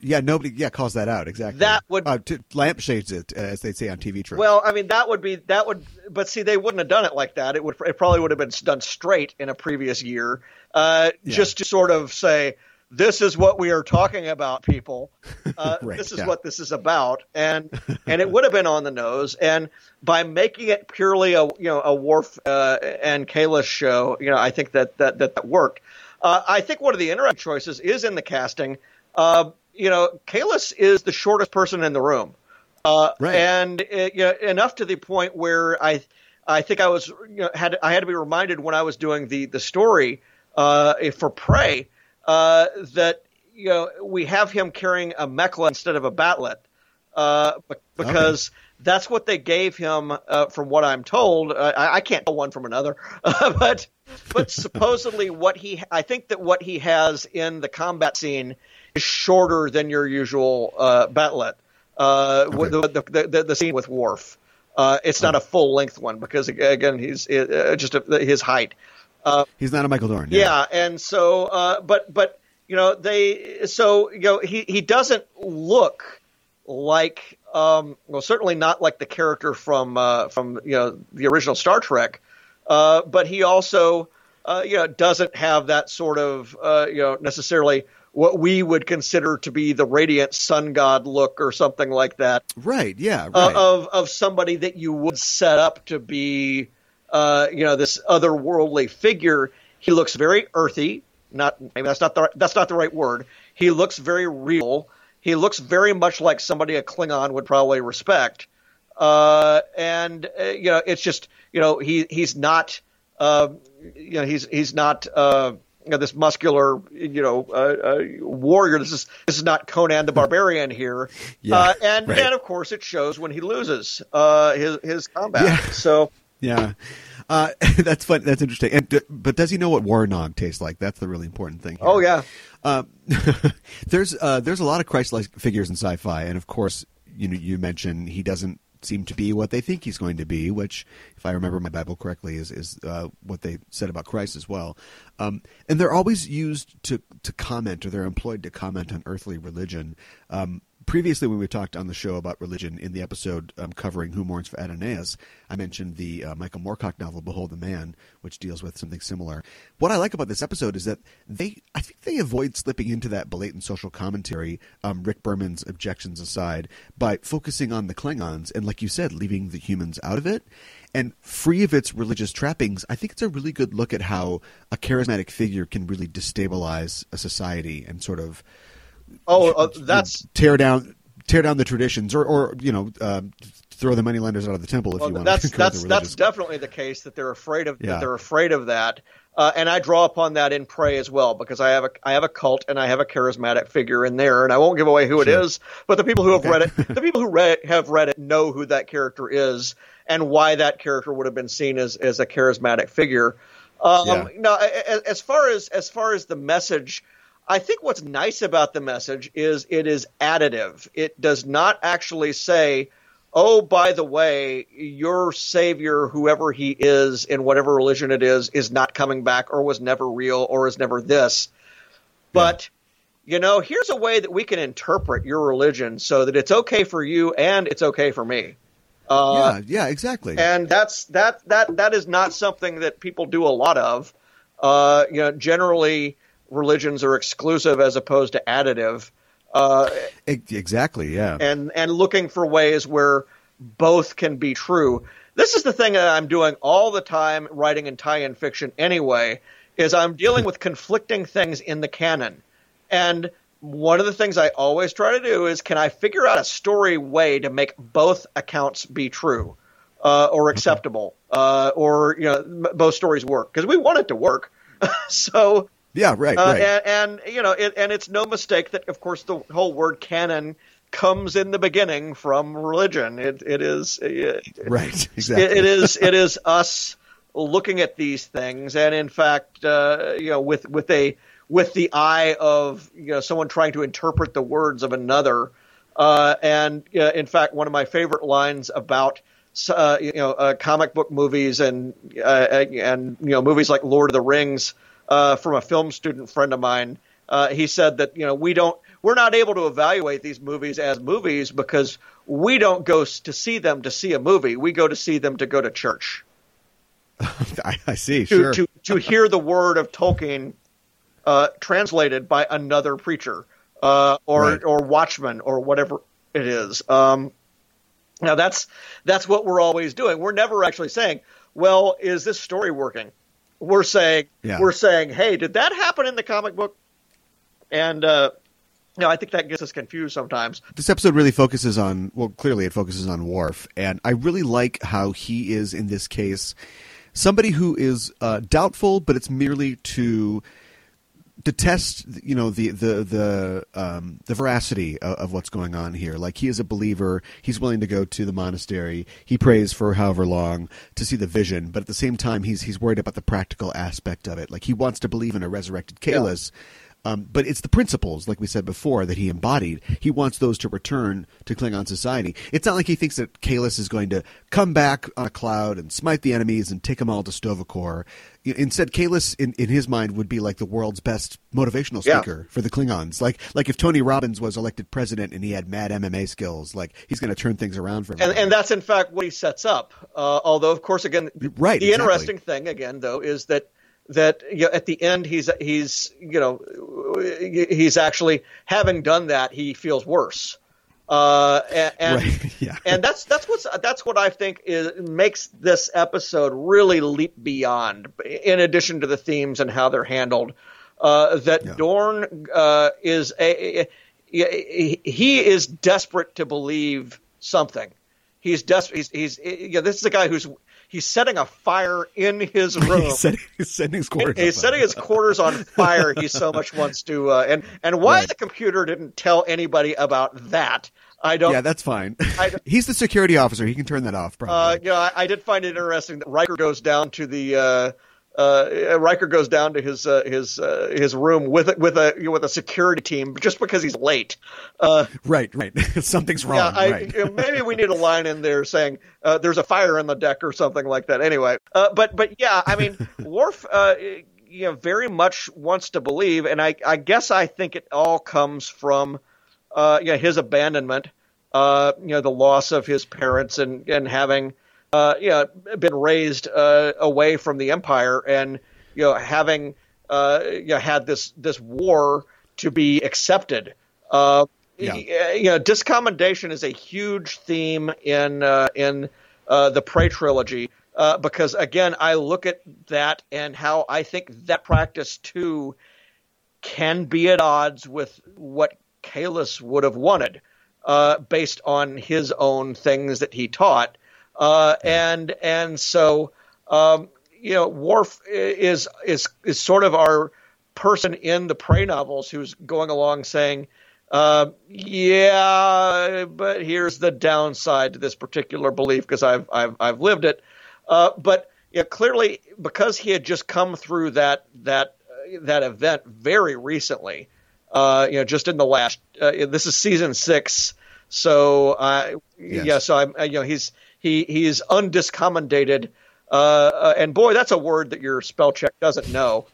Yeah, nobody yeah calls that out exactly. That would- uh, t- lampshades it uh, as they say on TV tropes. Well, I mean that would be that would, but see, they wouldn't have done it like that. It would it probably would have been done straight in a previous year, uh, Yeah. just to sort of say this is what we are talking about, people. Uh, Right, this is yeah. what this is about, and and it would have been on the nose. And by making it purely a you know a Worf uh, and Kahless show, you know, I think that that that, that worked. Uh, I think one of the interesting choices is in the casting. Uh, you know, Kahless is the shortest person in the room. Uh, Right. And uh, you know, enough to the point where I, I think I was you know, had I had to be reminded when I was doing the the story uh, for Prey uh, that you know we have him carrying a mek'leth instead of a bat'leth uh, be- because that's what they gave him uh, from what I'm told. Uh, I, I can't tell one from another, but but supposedly what he I think that what he has in the combat scene is shorter than your usual uh, bat'leth. Uh, Okay. the, the, the, the scene with Worf. Uh, it's not a full length one because again he's uh, just a, his height. He's not a Michael Dorn. Yeah, and so, uh, but but you know they so you know he he doesn't look like um, well certainly not like the character from uh, from you know the original Star Trek, uh, but he also uh, you know doesn't have that sort of uh, you know necessarily what we would consider to be the radiant sun god look or something like that Right. Yeah. uh, of of somebody that you would set up to be, uh, you know, this otherworldly figure. He looks very earthy. Not maybe that's not the that's not the right word. He looks very real. He looks very much like somebody a Klingon would probably respect. Uh, and uh, you know, it's just you know he he's not uh, you know he's he's not. Uh, you know, this muscular, you know, uh, uh, warrior. This is this is not Conan the Barbarian here. Yeah, uh, and right. and of course it shows when he loses uh, his his combat. Yeah. So Yeah, uh, that's fun. That's interesting. And but does he know what Warnog tastes like? That's the really important thing. Here. oh yeah, Uh, there's uh, there's a lot of Christ-like figures in sci-fi, and of course, you know, you mentioned he doesn't seem to be what they think he's going to be, which, if I remember my Bible correctly, is is uh, what they said about Christ as well. Um, and they're always used to to comment, or they're employed to comment on earthly religion. Um, previously, when we talked on the show about religion in the episode um, covering Who Mourns for Adonais, I mentioned the uh, Michael Moorcock novel Behold the Man, which deals with something similar. What I like about this episode is that they, I think they avoid slipping into that blatant social commentary, um, Rick Berman's objections aside, by focusing on the Klingons and, like you said, leaving the humans out of it. And free of its religious trappings, I think it's a really good look at how a charismatic figure can really destabilize a society and sort of oh uh, that's tear down tear down the traditions or or you know um, throw the moneylenders out of the temple if well, you want that's to that's that's definitely the case that they're afraid of. Yeah. That they're afraid of that. Uh, and I draw upon that in Prey as well because I have a I have a cult and I have a charismatic figure in there, and I won't give away who Sure. it is. But the people who have read it, the people who read have read it know who that character is and why that character would have been seen as as a charismatic figure. Um, Yeah. Now, as far as as far as the message, I think what's nice about the message is it is additive. It does not actually say, "Oh, by the way, your savior, whoever he is in whatever religion it is, is not coming back, or was never real, or is never this." But you know, here's a way that we can interpret your religion so that it's okay for you and it's okay for me. Uh, yeah yeah exactly and that's that that that is not something that people do a lot of. Uh, you know, generally religions are exclusive as opposed to additive, uh, exactly yeah and and looking for ways where both can be true. This is the thing that I'm doing all the time writing in tie-in fiction anyway, is I'm dealing with conflicting things in the canon. And one of the things I always try to do is can I figure out a story way to make both accounts be true uh, or acceptable uh, or you know m- both stories work because we want it to work. so yeah right uh, right and, and you know, it, and it's no mistake that, of course, the whole word canon comes in the beginning from religion. It it is it, right exactly it is it is us looking at these things, and in fact, uh, you know, with with a with the eye of you know someone trying to interpret the words of another. Uh, and uh, in fact, one of my favorite lines about uh, you know uh, comic book movies and uh, and you know movies like Lord of the Rings uh, from a film student friend of mine. he said that you know we don't we're not able to evaluate these movies as movies because we don't go to see them to see a movie. We go to see them to go to church. I, I, see. To, sure. to, to hear the word of Tolkien uh, translated by another preacher uh, or right. or watchman or whatever it is. Um, now that's that's what we're always doing. We're never actually saying, "Well, is this story working?" We're saying yeah. we're saying, "Hey, did that happen in the comic book?" And uh, you know, I think that gets us confused sometimes. This episode really focuses on, well, clearly it focuses on Worf, and I really like how he is in this case somebody who is uh, doubtful, but it's merely to to test, you know, the the the um, the veracity of, of, what's going on here. Like he is a believer, he's willing to go to the monastery. He prays for however long to see the vision, but at the same time, he's he's worried about the practical aspect of it. Like he wants to believe in a resurrected Kahless. Yeah um, but it's the principles, like we said before, that he embodied. He wants those to return to Klingon society. It's not like he thinks that Kahless is going to come back on a cloud and smite the enemies and take them all to Sto-vo-kor. Instead, Kahless, in, in his mind, would be like the world's best motivational speaker yeah. for the Klingons. Like like if Tony Robbins was elected president and he had mad MMA skills, like he's going to turn things around for him. And, and, that's in fact what he sets up. Uh, although, of course, again, right, the exactly. interesting thing again though is that that you know, at the end he's he's you know he's actually having done that he feels worse uh, and and, right. yeah. and that's that's what's that's what I think is makes this episode really leap beyond. In addition to the themes and how they're handled, uh, that yeah. Dorn uh, is a, a, he is desperate to believe something. He's desperate. He's, he's you know, this is a guy who's he's setting a fire in his room. he's, setting, he's setting his quarters. He's setting his quarters on fire. He so much wants to. Uh, and and why right. the computer didn't tell anybody about that? I don't. Yeah, that's fine. he's the security officer. He can turn that off. Probably. Uh, you know, I, I, did find it interesting that Riker goes down to the. Uh, uh, Riker goes down to his uh, his uh, his room with with a you know, with a security team just because he's late. Uh, right, right. Something's wrong. Yeah, I, right. maybe we need a line in there saying uh, there's a fire in the deck or something like that. Anyway, uh, but but yeah, I mean, Worf. you know, very much wants to believe, and I, I guess I think it all comes from, uh, you know, his abandonment, uh, you know, the loss of his parents and and having, uh, you know, been raised uh, away from the empire and you know having uh, you know had this this war to be accepted. Uh, yeah. You know, discommendation is a huge theme in uh, in uh, the Prey trilogy uh, because again, I look at that and how I think that practice too can be at odds with what Kahless would have wanted, uh, based on his own things that he taught. Uh, and and so um, you know, Worf is is is sort of our person in the Prey novels who's going along saying, uh, "Yeah, but here's the downside to this particular belief because I've I've I've lived it." Uh, but yeah, clearly because he had just come through that that uh, that event very recently, uh, you know, just in the last. Uh, this is season six, so uh, yes. yeah, so I'm you know he's he he is undiscommendated, uh, uh, and boy, that's a word that your spell check doesn't know.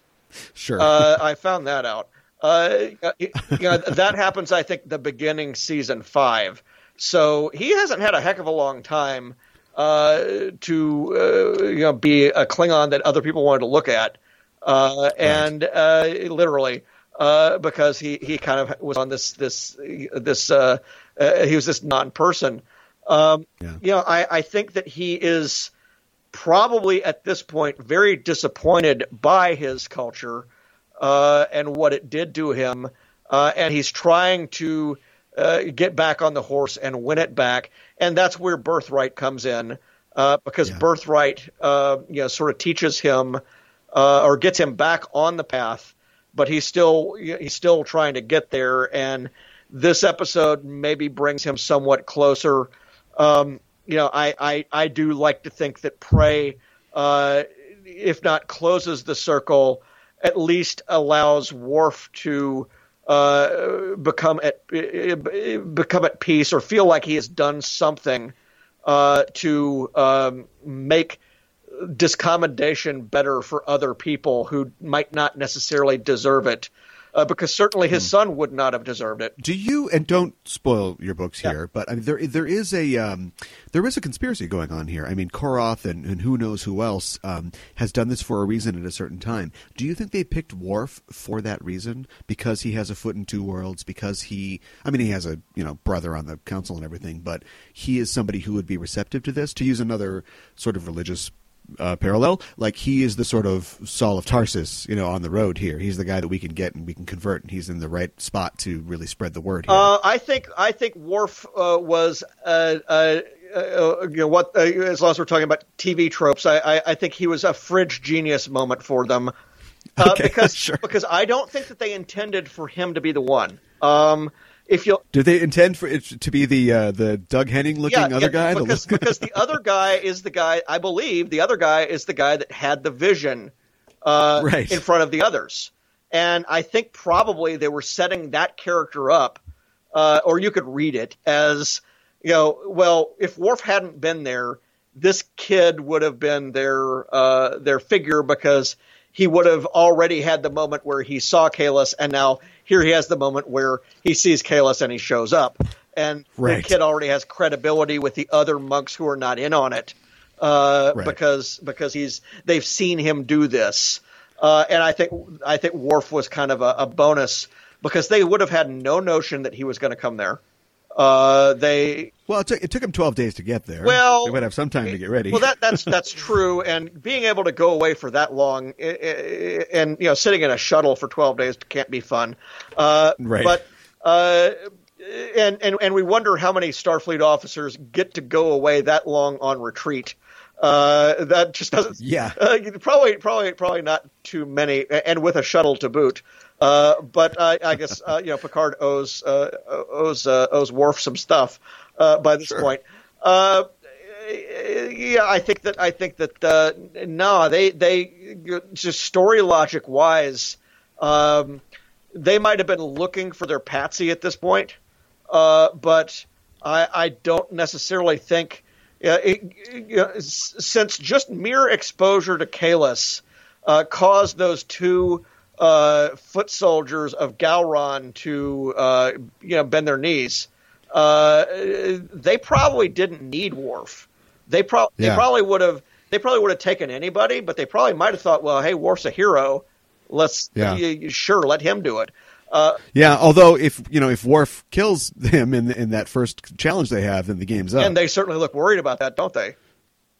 Sure, uh, I found that out. Uh, you know, that happens, I think, the beginning season five. So he hasn't had a heck of a long time uh, to uh, you know be a Klingon that other people wanted to look at, uh, and uh, literally uh, because he, he kind of was on this this this uh, he was this non person. Um, yeah. You know, I, I think that he is probably at this point very disappointed by his culture uh, and what it did to him, uh, and he's trying to uh, get back on the horse and win it back, and that's where birthright comes in, uh, because yeah. birthright, uh, you know, sort of teaches him uh, or gets him back on the path, but he's still he's still trying to get there, and this episode maybe brings him somewhat closer um, you know, I, I, I do like to think that Prey, uh, if not closes the circle, at least allows Worf to uh, become at become at peace or feel like he has done something uh, to um, make discommendation better for other people who might not necessarily deserve it. Uh, because certainly his son would not have deserved it. Do you and don't spoil your books here, but I mean, there there is a um, there is a conspiracy going on here. I mean, Koroth and, and who knows who else um, has done this for a reason at a certain time. Do you think they picked Worf for that reason because he has a foot in two worlds? Because he, I mean, he has a you know brother on the council and everything, but he is somebody who would be receptive to this. To use another sort of religious uh, parallel. Like he is the sort of Saul of Tarsus, you know, on the road here. He's the guy that we can get and we can convert, and he's in the right spot to really spread the word here. Uh, I think I think Worf uh, was uh, uh, uh, you know what as long as we're talking about TV tropes, I, I, I think he was a fridge genius moment for them. Okay, because sure. because I don't think that they intended for him to be the one. Um, if you Do they intend for it to be the uh, the Doug Henning looking other guy? because, looks- because the other guy is the guy I believe the other guy is the guy that had the vision uh, Right. in front of the others, and I think probably they were setting that character up, uh, or you could read it as you know, well, if Worf hadn't been there, this kid would have been their uh, their figure because he would have already had the moment where he saw Kahless, and now here he has the moment where he sees Kahless and he shows up, and Right. the kid already has credibility with the other monks who are not in on it uh, Right. because because he's they've seen him do this, uh, and I think I think Worf was kind of a, a bonus because they would have had no notion that he was going to come there. Uh, they well, it took, it took him twelve days to get there. well, they would have some time to get ready. Well, that that's that's true, and being able to go away for that long, and you know, sitting in a shuttle for twelve days can't be fun. Uh, Right. But uh, and and and we wonder how many Starfleet officers get to go away that long on retreat. Uh, that just doesn't. Yeah. Uh, probably, probably, probably not too many, and with a shuttle to boot. Uh, but I, I guess uh, you know Picard owes uh, owes uh, owes Worf some stuff uh, by this Sure. point. Uh, yeah, I think that I think that uh, no, they they just story logic wise, um, they might have been looking for their patsy at this point, uh, but I, I don't necessarily think. It, since just mere exposure to Kahless uh, caused those two uh, foot soldiers of Gowron to uh, you know bend their knees, uh, they probably didn't need Worf. They, pro- Yeah. they probably would have they probably would have taken anybody, but they probably might have thought, well, hey, Worf's a hero. Let's Yeah. sure let him do it. Uh, yeah, although if you know if Worf kills him in in that first challenge they have, then the game's up. and they certainly look worried about that, don't they?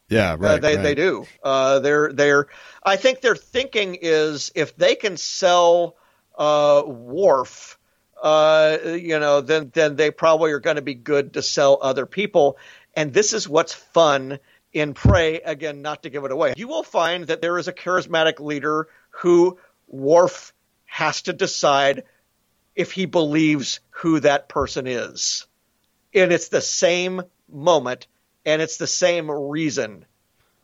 yeah, Uh, right. they right. they do. Uh, they're they're. I think their thinking is if they can sell uh, Worf, uh, you know, then then they probably are going to be good to sell other people. And this is what's fun in Prey. Again, not to give it away, you will find that there is a charismatic leader who Worf has to decide if he believes who that person is and it's the same moment and it's the same reason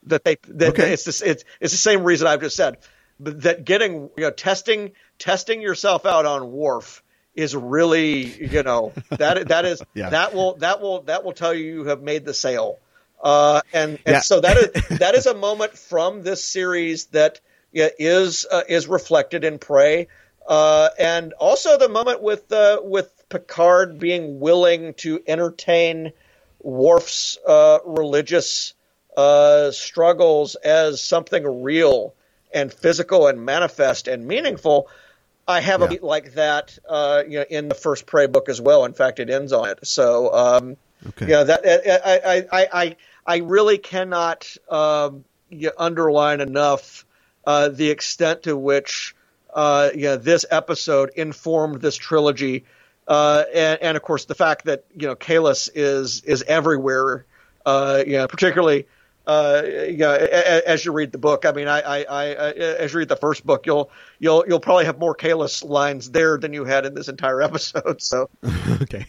that they that Okay. it's the, it's it's the same reason I've just said that getting you know testing testing yourself out on Worf is really you know that that is Yeah. that will that will that will tell you you have made the sale uh, and and Yeah. so that is that is a moment from this series that yeah, is uh, is reflected in Prey, uh, and also the moment with uh, with Picard being willing to entertain Worf's uh, religious uh, struggles as something real and physical and manifest and meaningful. I have a Yeah. beat like that, uh, you know, in the first Prey book as well. In fact, it ends on it. So, um, Okay. yeah, that I I I I, I really cannot um, underline enough uh, the extent to which uh, you know, this episode informed this trilogy, uh, and, and of course the fact that you know Kahless is is everywhere, uh, you know, particularly. Uh, you know, as you read the book, I mean, I, I, I, I- as you read the first book, you'll you'll you'll probably have more Kahless lines there than you had in this entire episode. So okay.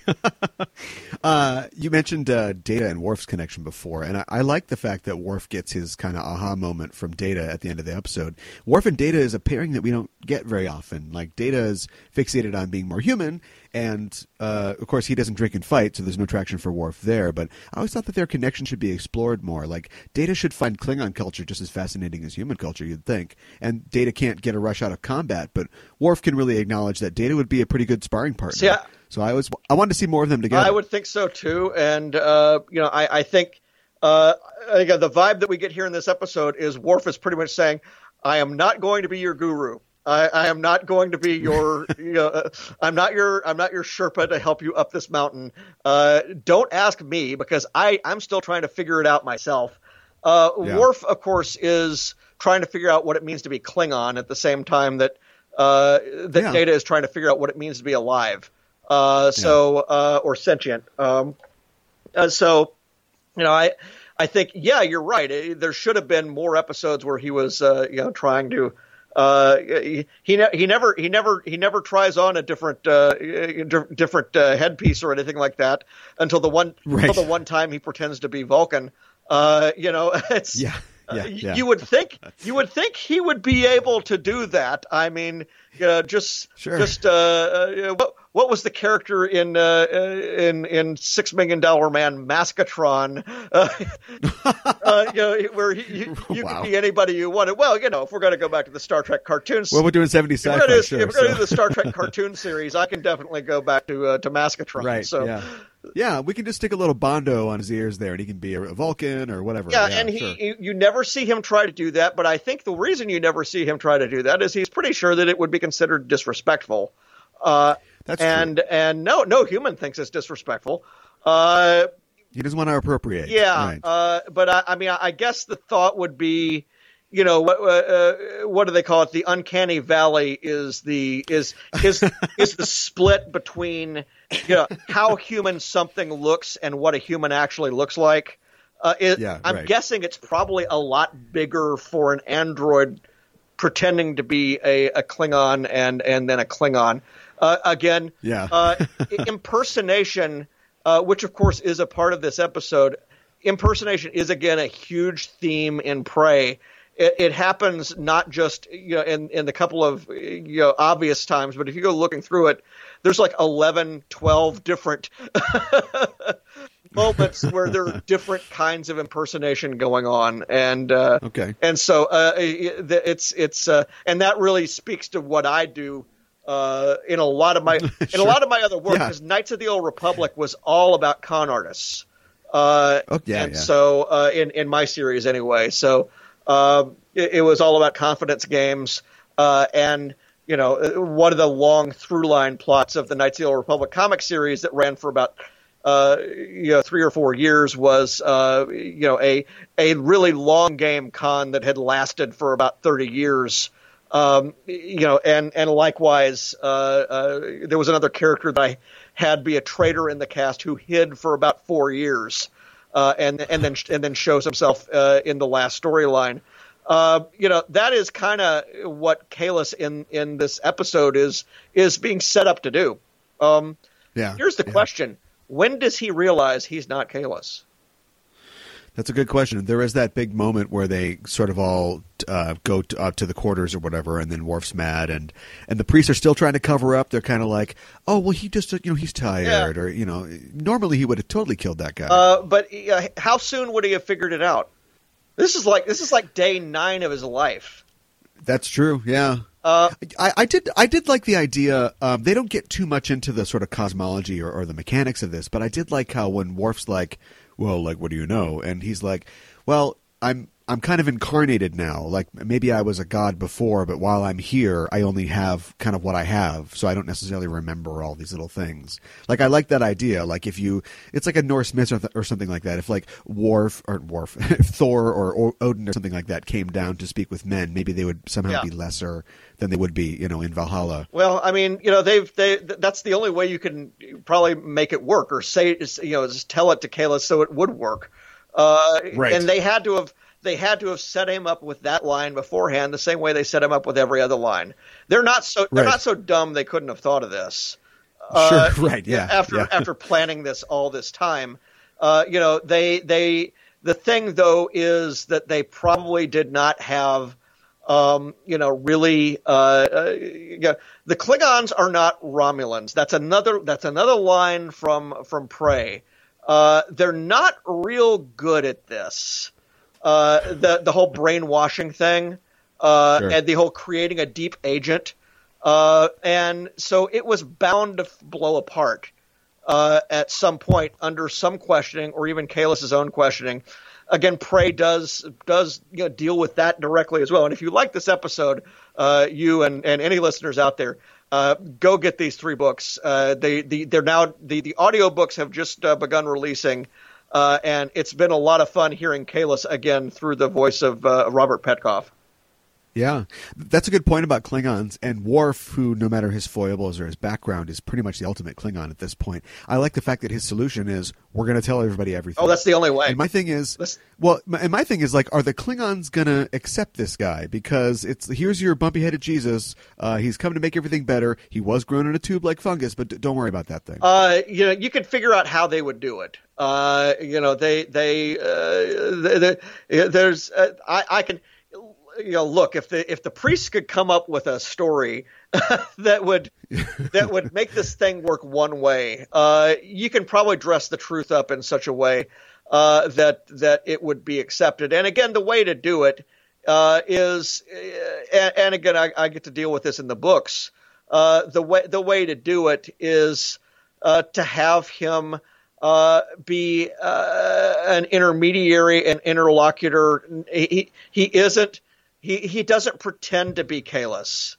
uh, you mentioned uh, Data and Worf's connection before, and I, I like the fact that Worf gets his kind of aha moment from Data at the end of the episode. Worf and Data is a pairing that we don't get very often. Like Data is fixated on being more human, and uh, of course he doesn't drink and fight, so there's no traction for Worf there. But I always thought that their connection should be explored more. Like Data should find Klingon culture just as fascinating as human culture, you'd think. And Data can't get a rush out of combat, but Worf can really acknowledge that Data would be a pretty good sparring partner. See, I- so I was I wanted to see more of them together. I would think so too, and uh, you know, I, I think uh, again the vibe that we get here in this episode is Worf is pretty much saying, "I am not going to be your guru. I, I am not going to be your. you know, uh, I'm not your. I'm not your Sherpa to help you up this mountain. Uh, don't ask me because I I'm still trying to figure it out myself. Uh, Yeah. Worf, of course, is trying to figure out what it means to be Klingon at the same time that uh, that Yeah. Data is trying to figure out what it means to be alive. Uh, so uh, or sentient. Um, uh, so you know, I I think yeah, you're right. There should have been more episodes where he was uh, you know trying to. Uh, he he ne- he never he never he never tries on a different uh, different uh, headpiece or anything like that until the one Right. until the one time he pretends to be Vulcan. Uh, you know, it's Yeah, yeah, uh, yeah. You would think you would think he would be able to do that. I mean, know, just Sure. just uh, uh, what what was the character in uh, uh, in in Six Million Dollar Man Maskatron? Uh, uh, you know, where he, you, you Wow. could be anybody you wanted. Well, you know, if we're going to go back to the Star Trek cartoons. well, we're doing 70 if we're going to sure. if we're going to so- do the Star Trek cartoon series, I can definitely go back to uh, to Maskatron. Right. So yeah. Yeah, we can just stick a little bondo on his ears there, and he can be a Vulcan or whatever. Yeah, and he sure. you, you never see him try to do that, but I think the reason you never see him try to do that is he's pretty sure that it would be considered disrespectful. Uh, That's true. and and no no human thinks it's disrespectful. Uh, he doesn't want to appropriate. yeah, Right. uh, but I, I mean, I, I guess the thought would be, you know, what uh, uh, what do they call it? The uncanny valley is the is is is the split between you know how human something looks and what a human actually looks like. Uh, it, Yeah, I'm right. guessing it's probably a lot bigger for an android pretending to be a, a Klingon and and then a Klingon. Uh, again, Yeah. uh, impersonation, uh, which of course is a part of this episode. Impersonation is again a huge theme in Prey. It, it happens not just you know in, in the couple of you know obvious times, but if you go looking through it, there's like 11, 12 different moments where there are different kinds of impersonation going on, and uh, Okay. and so uh, it's it's uh, and that really speaks to what I do uh, in a lot of my in a lot of my other work. Yeah. Because Knights of the Old Republic was all about con artists. Uh, Oh, yeah, and yeah. so uh, in in my series anyway, so um, it, it was all about confidence games uh, and. You know, uh, one of the long through line plots of the Knights of the Old Republic comic series that ran for about uh, you know three or four years was uh, you know a a really long game con that had lasted for about thirty years. Um, you know, and and likewise, uh, uh, there was another character that I had be a traitor in the cast who hid for about four years, uh, and and then and then shows himself uh, in the last storyline. Uh, you know, that is kind of what Kahless in in this episode is is being set up to do. Um, yeah. Here's the yeah. question: When does he realize he's not Kahless? That's a good question. There is that big moment where they sort of all uh, go to, up to the quarters or whatever, and then Worf's mad, and and the priests are still trying to cover up. They're kind of like, "Oh, well, he just, you know, he's tired," or you know, normally he would have totally killed that guy. Uh, but uh, how soon would he have figured it out? This is like this is like day nine of his life. That's true. Yeah. Uh, I, I did. I did like the idea. Um, they don't get too much into the sort of cosmology or, or the mechanics of this, but I did like how when Worf's like, "Well, like, what do you know?" and he's like, "Well, I'm I'm kind of incarnated now. Like maybe I was a god before, but while I'm here, I only have kind of what I have, so I don't necessarily remember all these little things. Like I like that idea. Like if you, it's like a Norse myth or, th- or something like that. If like Worf or Worf, if Thor or, or Odin or something like that came down to speak with men, maybe they would somehow Yeah. be lesser than they would be, you know, in Valhalla. well, I mean, you know, they've they that's the only way you can probably make it work, or say, you know, just tell it to Kayla so it would work. Uh, Right. And they had to have they had to have set him up with that line beforehand, the same way they set him up with every other line. They're not so they're Right. not so dumb they couldn't have thought of this. Sure, right, yeah, After yeah. after planning this all this time, uh, you know, they they the thing though is that they probably did not have. Um, you know, really, uh, uh, yeah, the Klingons are not Romulans. That's another. That's another line from from Prey. Uh, they're not real good at this. Uh, the the whole brainwashing thing, uh, Sure. and the whole creating a deep agent, uh, and so it was bound to f- blow apart uh, at some point under some questioning or even Kahless's own questioning. Again, Prey does does you know, deal with that directly as well. And if you like this episode, uh, you and, and any listeners out there, uh, go get these three books. Uh, they the they're now the the audio books have just uh, begun releasing, uh, and it's been a lot of fun hearing Kahless again through the voice of uh, Robert Petkoff. Yeah, that's a good point about Klingons and Worf, who, no matter his foibles or his background, is pretty much the ultimate Klingon at this point. I like the fact that his solution is we're going to tell everybody everything. Oh, that's the only way. And my thing is, Let's- well, my, and my thing is like, are the Klingons gonna accept this guy? Because it's here's your bumpy-headed Jesus. Uh, he's come to make everything better. He was grown in a tube like fungus, but d- don't worry about that thing. Uh, you know, you could figure out how they would do it. Uh, you know, they they, uh, they, they there's uh, I I can you know look if the if the priests could come up with a story that would that would make this thing work one way, uh, you can probably dress the truth up in such a way uh, that that it would be accepted. And again, the way to do it uh, is, uh, and, and again, I, I get to deal with this in the books. Uh, the way the way to do it is uh, to have him uh, be uh, an intermediary and interlocutor. He he, he isn't. He, he doesn't pretend to be Kahless,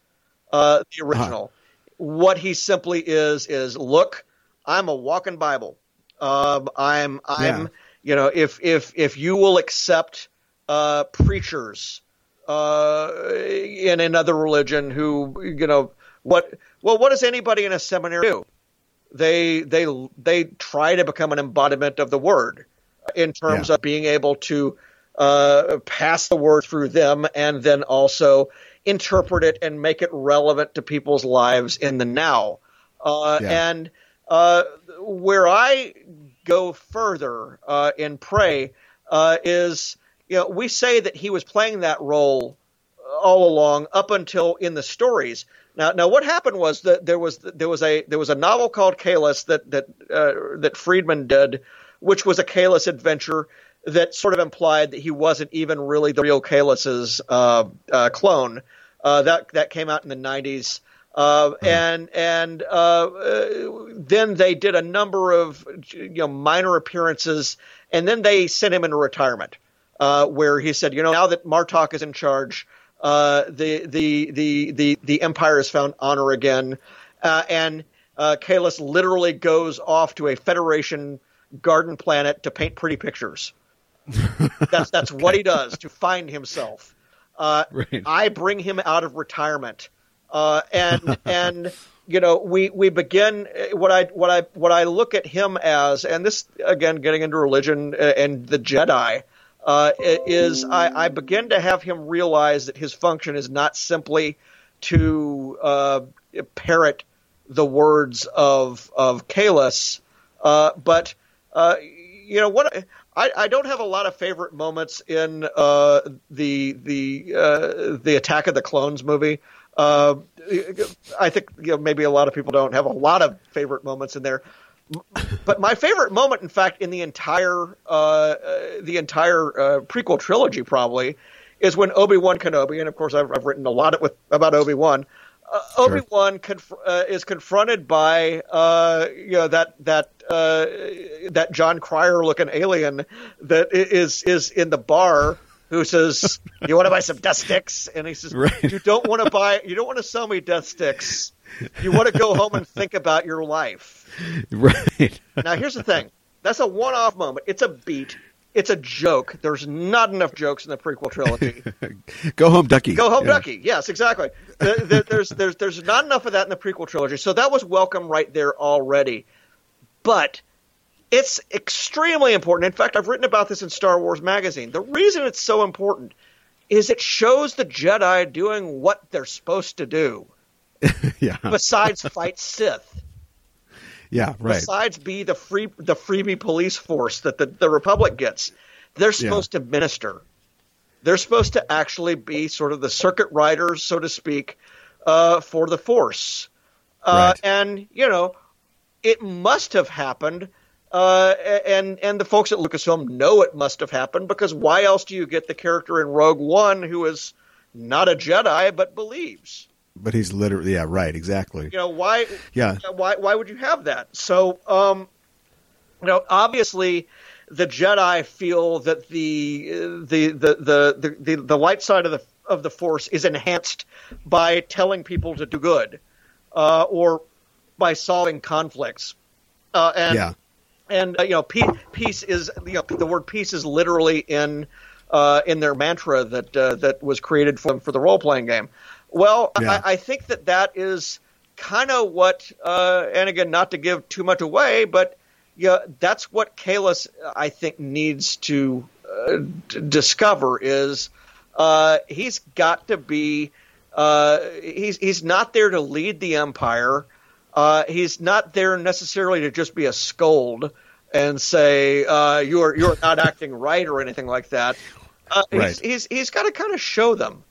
uh, the original. What he simply is is look, I'm a walking Bible. Um, I'm I'm Yeah. you know if if if you will accept uh, preachers uh, in another religion who you know what well what does anybody in a seminary do? They they they try to become an embodiment of the word in terms Yeah. of being able to uh, pass the word through them and then also interpret it and make it relevant to people's lives in the now. Uh, Yeah. And uh, where I go further uh, in Prey uh, is, you know, we say that he was playing that role all along up until in the stories. Now, now what happened was that there was there was a there was a novel called Kahless that that uh, that Friedman did, which was a Kahless adventure that sort of implied that he wasn't even really the real Kahless's uh, uh, clone. Uh, that that came out in the '90s. Uh, and and uh, uh, then they did a number of you know minor appearances, and then they sent him into retirement, uh, where he said, you know, now that Martok is in charge, uh, the, the the the the empire has found honor again, uh, and uh, Kahless literally goes off to a Federation garden planet to paint pretty pictures. That's that's what he does to find himself. Uh, Right. I bring him out of retirement, uh, and and you know we we begin uh, what I what I what I look at him as, and this again getting into religion uh, and the Jedi. Uh, is I, I begin to have him realize that his function is not simply to uh, parrot the words of of Kahless, uh, but uh, you know what? I, I don't have a lot of favorite moments in uh, the the uh, the Attack of the Clones movie. Uh, I think you know, maybe a lot of people don't have a lot of favorite moments in there. But my favorite moment, in fact, in the entire uh, uh, the entire uh, prequel trilogy, probably, is when Obi Wan Kenobi, and of course I've, I've written a lot with, about Obi Wan. Uh, Obi Wan conf- uh, is confronted by uh, you know that that uh, that Jon Cryer looking alien that is is is in the bar who says, "You want to buy some death sticks?" And he says, Right. "You don't want to buy. You don't want to sell me death sticks. You want to go home and think about your life." right. Now, here's the thing. That's a one-off moment. It's a beat. It's a joke. There's not enough jokes in the prequel trilogy. Go home, Ducky. Go home, Yeah. Ducky. Yes, exactly. There- there- there's there's there's not enough of that in the prequel trilogy, so that was welcome right there already. But It's extremely important. In fact, I've written about this in Star Wars Magazine. The reason it's so important is it shows the Jedi doing what they're supposed to do, yeah, besides fight Sith. Yeah, right. Besides be the free the freebie police force that the, the Republic gets. They're supposed to minister. They're supposed to actually be sort of the circuit riders, so to speak, uh, for the Force. Uh, Right. And you know, it must have happened. Uh, and and the folks at Lucasfilm know it must have happened because why else do you get the character in Rogue One who is not a Jedi but believes? But he's literally yeah, right, exactly. You know why? Yeah. Why why would you have that? So um, you know, obviously, the Jedi feel that the the the the the, the, light side of the of the Force is enhanced by telling people to do good, uh, or by solving conflicts. Uh, and Yeah. and uh, you know, peace, peace is you know the word peace is literally in uh, in their mantra that uh, that was created for for the role playing game. Well, Yeah. I, I think that that is kind of what, uh, and again, not to give too much away, but yeah, that's what Kahless I think needs to uh, d- discover is uh, he's got to be uh, he's he's not there to lead the empire. Uh, he's not there necessarily to just be a scold and say uh, you're you're not acting right or anything like that. Uh, Right. He's he's, he's got to kind of show them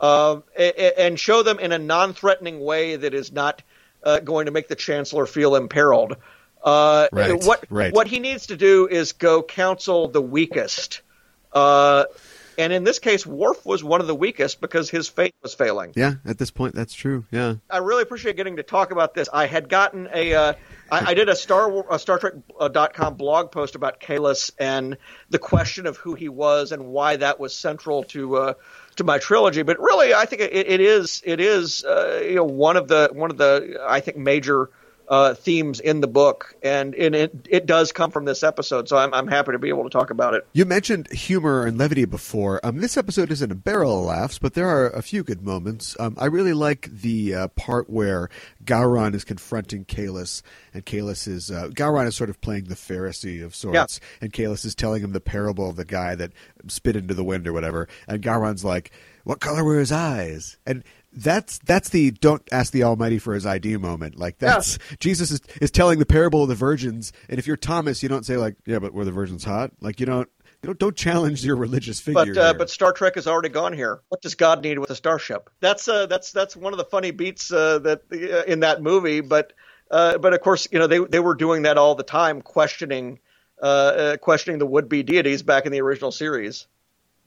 uh, a- and show them in a non-threatening way that is not uh, going to make the chancellor feel imperiled. Uh, Right, What right. what he needs to do is go counsel the weakest. Uh, and in this case, Worf was one of the weakest because his faith was failing. Yeah, at this point that's true. Yeah. I really appreciate getting to talk about this. I had gotten a, uh, I, I did a Star War, a Star Trek uh, dot com blog post about Kahless and the question of who he was and why that was central to uh, to my trilogy. But really, I think it, it is it is uh, you know one of the one of the I think major. Uh, themes in the book, and, and it it does come from this episode, so I'm I'm happy to be able to talk about it. You mentioned humor and levity before. Um, this episode isn't a barrel of laughs, but there are a few good moments. Um, I really like the uh, part where Gowron is confronting Kahless, and Kahless is uh, Gowron is sort of playing the Pharisee of sorts, and Kahless is telling him the parable of the guy that spit into the wind or whatever, and Gowron's like, "What color were his eyes?" and that's that's the don't ask the Almighty for his ID moment. Like that's Jesus is, is telling the parable of the virgins, and if you're Thomas, you don't say like, "Yeah, but were the virgins hot?" Like you don't you don't, don't challenge your religious figure. But uh, but Star Trek has already gone here. What does God need with a starship? That's uh, that's that's one of the funny beats uh, that uh, in that movie. But uh, but of course, you know they they were doing that all the time, questioning uh, uh, questioning the would be deities back in the original series.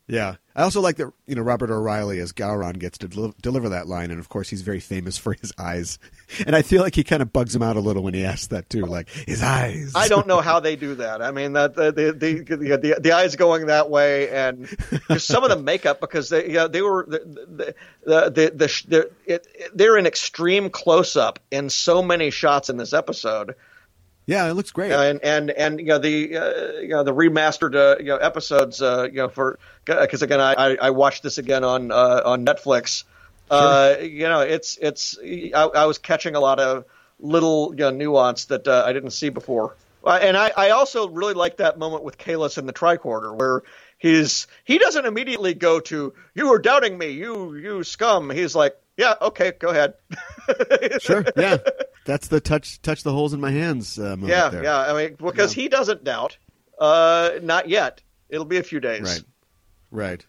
Yeah, I also like that you know Robert O'Reilly as Gowron gets to del- deliver that line, and of course he's very famous for his eyes, and I feel like he kind of bugs him out a little when he asks that too, like his eyes. I don't know how they do that. I mean, that the the the, the, the eyes going that way, and some of the makeup because they yeah they were the the the, the, the, it, they're in extreme close up in so many shots in this episode. Yeah, it looks great. and and and you know the uh, you know the remastered uh, you know episodes uh, you know for because again I, I I watched this again on uh, on Netflix. Uh, you know it's it's I, I was catching a lot of little you know, nuance that uh, I didn't see before. Uh, and I, I also really like that moment with Kahless in the tricorder where he's he doesn't immediately go to you are doubting me you you scum. He's like yeah okay go ahead. sure, yeah, that's the touch touch the holes in my hands. Uh, moment Yeah, there. yeah. I mean, because he doesn't doubt. Uh, not yet. It'll be a few days. Right. Right.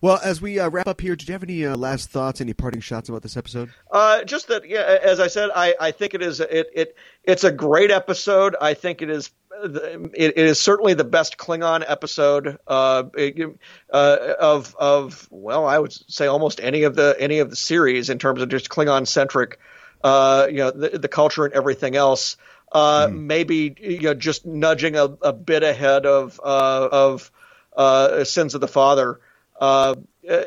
Well, as we uh, wrap up here, did you have any uh, last thoughts, any parting shots about this episode? Uh, just that, yeah. As I said, I, I think it is it, it it's a great episode. I think it is it, it is certainly the best Klingon episode uh, it- uh, of of well, I would say almost any of the any of the series in terms of just Klingon centric. Uh, you know, the, the culture and everything else. Uh, Maybe you know, just nudging a, a bit ahead of uh, of uh, Sins of the Father. Uh,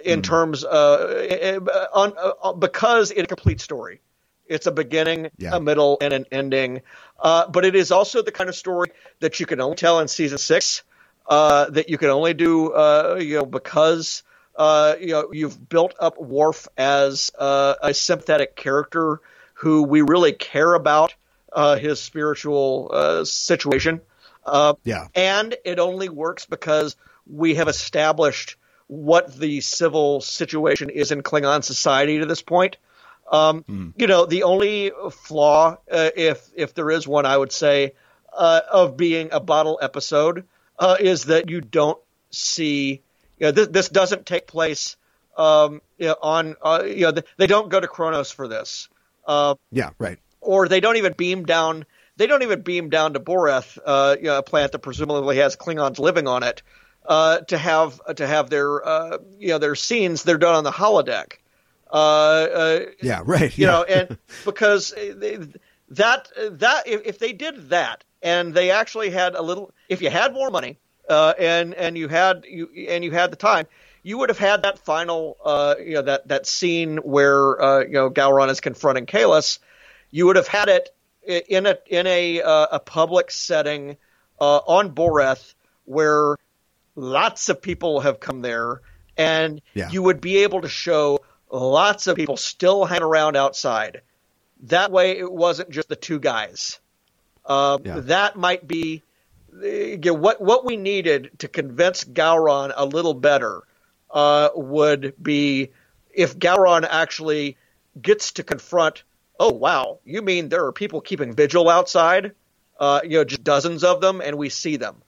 in terms uh, on, uh, because it's a complete story. It's a beginning, Yeah. a middle, and an ending. Uh, but it is also the kind of story that you can only tell in season six. Uh, that you can only do, uh, you know, because uh, you know you've built up Worf as uh, a sympathetic character who we really care about uh, his spiritual uh, situation. Uh, Yeah. and it only works because we have established what the civil situation is in Klingon society to this point. Um, You know, the only flaw, uh, if if there is one, I would say, uh, of being a bottle episode, uh, is that you don't see. You know, this, this doesn't take place um, you know, on. Uh, you know, they don't go to Kronos for this Uh, Yeah, right. or they don't even beam down. They don't even beam down to Boreth, uh, you know, a planet that presumably has Klingons living on it, uh, to have to have their uh, you know their scenes. They're done on the holodeck. Uh, uh, Yeah, right. you yeah. know, and because they, that that if, if they did that and they actually had a little, if you had more money uh, and and you had you and you had the time, you would have had that final, uh, you know, that that scene where uh, you know Gowron is confronting Kahless. You would have had it in a in a uh, a public setting uh, on Boreth where lots of people have come there, and Yeah. you would be able to show lots of people still hanging around outside. That way, it wasn't just the two guys. Uh, Yeah. That might be uh, you know, what what we needed to convince Gowron a little better uh, would be if Gowron actually gets to confront. Oh wow, you mean there are people keeping vigil outside? Uh, you know, just dozens of them, and we see them.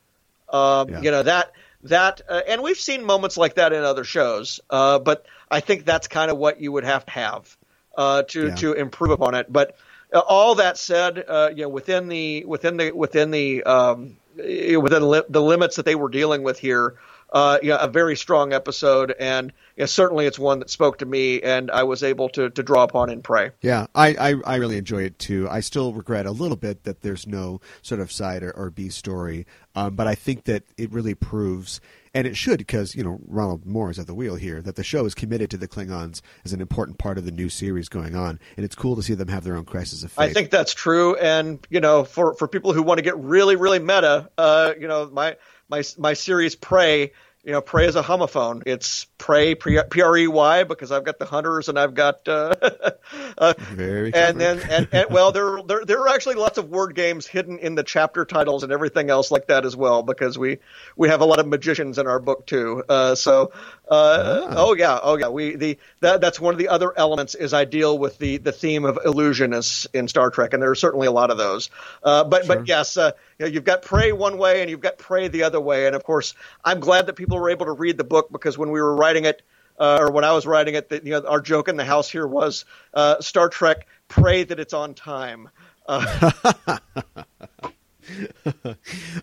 Um, Yeah. You know that that, uh, and we've seen moments like that in other shows. Uh, but I think that's kind of what you would have to have uh, to Yeah. to improve upon it. But uh, all that said, uh, you know, within the within the within the um, within li- the limits that they were dealing with here, uh, know, a very strong episode, and know, certainly it's one that spoke to me, and I was able to to draw upon in Prey. Yeah, I, I, I really enjoy it too. I still regret a little bit that there's no sort of side or, or B story, um, but I think that it really proves, and it should, because you know Ronald Moore is at the wheel here, that the show is committed to the Klingons as an important part of the new series going on, and it's cool to see them have their own crisis of faith. I think that's true, and you know, for for people who want to get really really meta, uh, you know, my my my series Prey, you know, Prey is a homophone. It's Prey P R E Y because I've got the hunters and I've got uh, uh, Very and then and, and well, there, there there are actually lots of word games hidden in the chapter titles and everything else like that as well because we we have a lot of magicians in our book too. Uh, so uh, oh yeah oh yeah we the that that's one of the other elements is I deal with the the theme of illusion as in Star Trek and there are certainly a lot of those. Uh, but but yes, uh, you know, you've got prey one way and you've got prey the other way, and of course I'm glad that people were able to read the book because when we were writing it uh, or when I was writing it, that you know, our joke in the house here was uh, Star Trek. Pray that it's on time. Uh,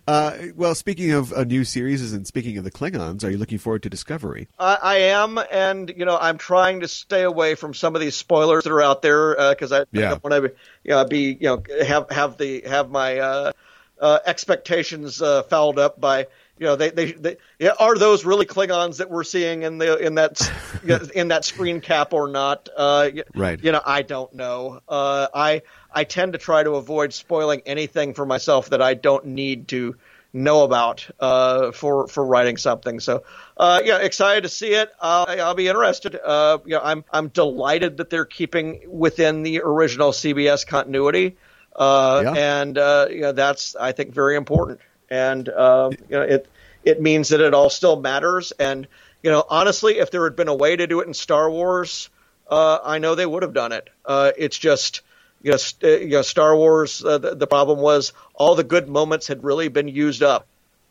Uh, well, speaking of uh, new series and speaking of the Klingons, are you looking forward to Discovery? I, I am, and you know, I'm trying to stay away from some of these spoilers that are out there because I, Yeah. I don't want to, you know, be you know have have the have my uh, uh, expectations uh, fouled up by. You know, they, they, they yeah, are those really Klingons that we're seeing in the in that in that screen cap or not? Uh, Right. You know, I don't know. Uh, I I tend to try to avoid spoiling anything for myself that I don't need to know about uh, for for writing something. So, uh, yeah, excited to see it. Uh, I'll be interested. Uh, you know, I'm I'm delighted that they're keeping within the original CBS continuity, uh, Yeah. and uh, you know that's I think very important. And uh, you know, it it means that it all still matters. And you know, honestly, if there had been a way to do it in Star Wars, uh, I know they would have done it. Uh, it's just you know, st- uh, you know Star Wars. Uh, the, the problem was all the good moments had really been used up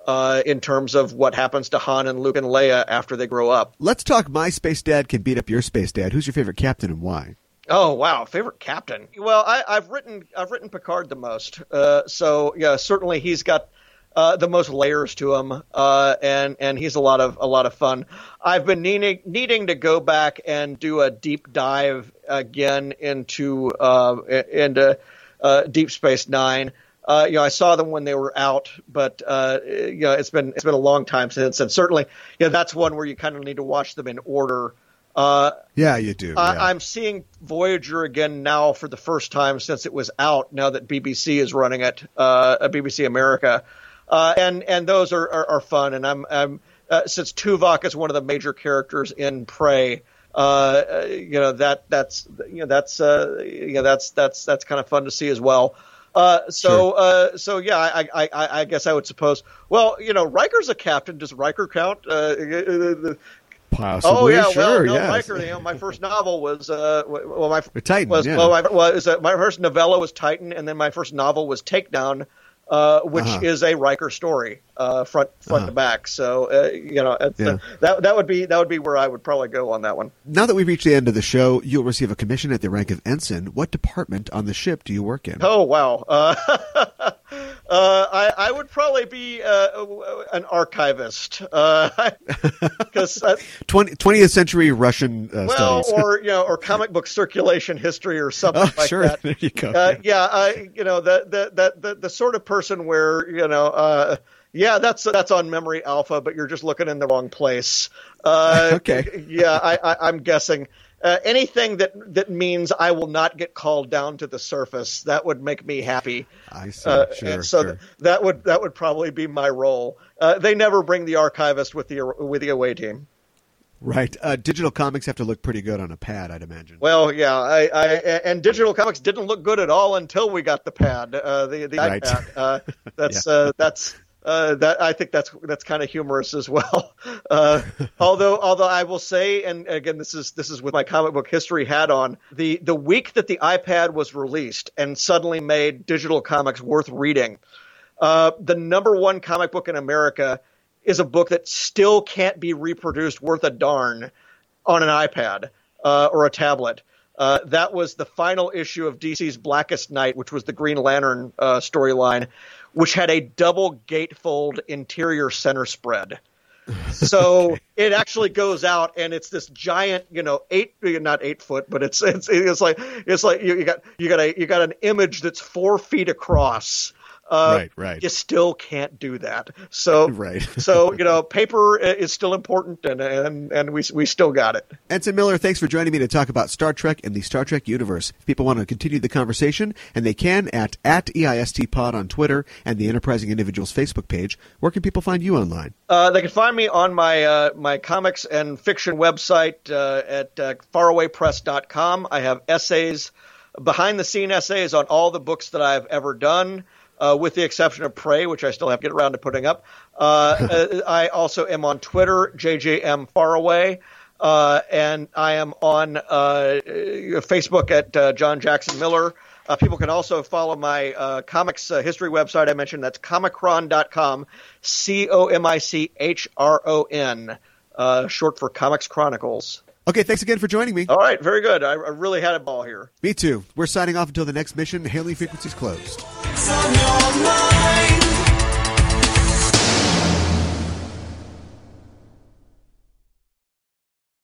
uh, in terms of what happens to Han and Luke and Leia after they grow up. Let's talk. My space dad can beat up your space dad. Who's your favorite captain and why? Oh wow, favorite captain. Well, I, I've written I've written Picard the most, uh, so yeah, certainly he's got uh, the most layers to him, uh, and and he's a lot of a lot of fun. I've been needing needing to go back and do a deep dive again into uh, into uh, Deep Space Nine. Uh, you know, I saw them when they were out, but uh, you know, it's been it's been a long time since, and certainly, you know, that's one where you kind of need to watch them in order. Uh, Yeah, you do. yeah. I, I'm seeing Voyager again now for the first time since it was out. Now that BBC is running it, uh, BBC America, uh, and and those are, are, are fun. And I'm, I'm uh, since Tuvok is one of the major characters in Prey. Uh, uh, you know that that's you know that's uh, you know that's that's that's kind of fun to see as well. Uh, so, uh, so yeah, I, I, I, I guess I would suppose. Well, you know, Riker's a captain. Does Riker count? Possibly, oh yeah, sure, well, no, yes. Riker. You know, my first novel was uh, well, my Titan, was yeah. well, my, was uh, my first novella was Titan, and then my first novel was Takedown, uh, which Uh-huh. is a Riker story, uh, front front Uh-huh. to back. So, uh, you know, Yeah. uh, that that would be that would be where I would probably go on that one. Now that we've reached the end of the show, you'll receive a commission at the rank of ensign. What department on the ship do you work in? Oh wow. Uh, uh, I, I would probably be uh, an archivist because uh, 20, 20th century Russian uh, well, studies. or you know, or comic book circulation history or something oh, like sure. that. There you go. Uh, yeah, uh, you know, the, the the the sort of person where you know, uh, yeah, that's that's on Memory Alpha, but you're just looking in the wrong place. Uh, Okay. Yeah, I, I, I'm guessing. Uh, anything that that means I will not get called down to the surface that would make me happy. I see. Uh, sure, and so sure. th- that would that would probably be my role. Uh, they never bring the archivist with the with the away team. Right. Uh, digital comics have to look pretty good on a pad, I'd imagine. Well, yeah, I, I and digital comics didn't look good at all until we got the pad, uh, the the Right. iPad. Uh, that's Yeah. uh, that's uh, that I think that's that's kind of humorous as well. Uh, although although I will say, and again, this is this is with my comic book history hat on. The the week that the iPad was released and suddenly made digital comics worth reading, uh, the number one comic book in America is a book that still can't be reproduced worth a darn on an iPad uh, or a tablet. Uh, that was the final issue of DC's Blackest Night, which was the Green Lantern uh, storyline, which had a double gatefold interior center spread. So it actually goes out, and it's this giant, you know, eight not eight foot, but it's it's it's like it's like you, you got you got a you got an image that's four feet across. Uh, Right, right. You still can't do that. So Right. so you know, paper is still important, and and and we we still got it. Ensign Miller, thanks for joining me to talk about Star Trek and the Star Trek universe. If people want to continue the conversation, and they can at, at E EISTPod on Twitter and the Enterprising Individuals Facebook page, where can people find you online? Uh, they can find me on my uh, my comics and fiction website uh, at uh, farawaypress.com. I have essays, behind the scene essays on all the books that I've ever done, uh, with the exception of Prey, which I still have to get around to putting up. Uh, uh, I also am on Twitter, JJM Faraway. Uh, and I am on uh, Facebook at uh, John Jackson Miller. Uh, people can also follow my uh, comics uh, history website I mentioned. That's comichron.com, C O M I C H R O N, uh, short for Comics Chronicles. Okay, thanks again for joining me. All right, very good. I, I really had a ball here. Me too. We're signing off until the next mission. Hailing frequencies closed. Семенов.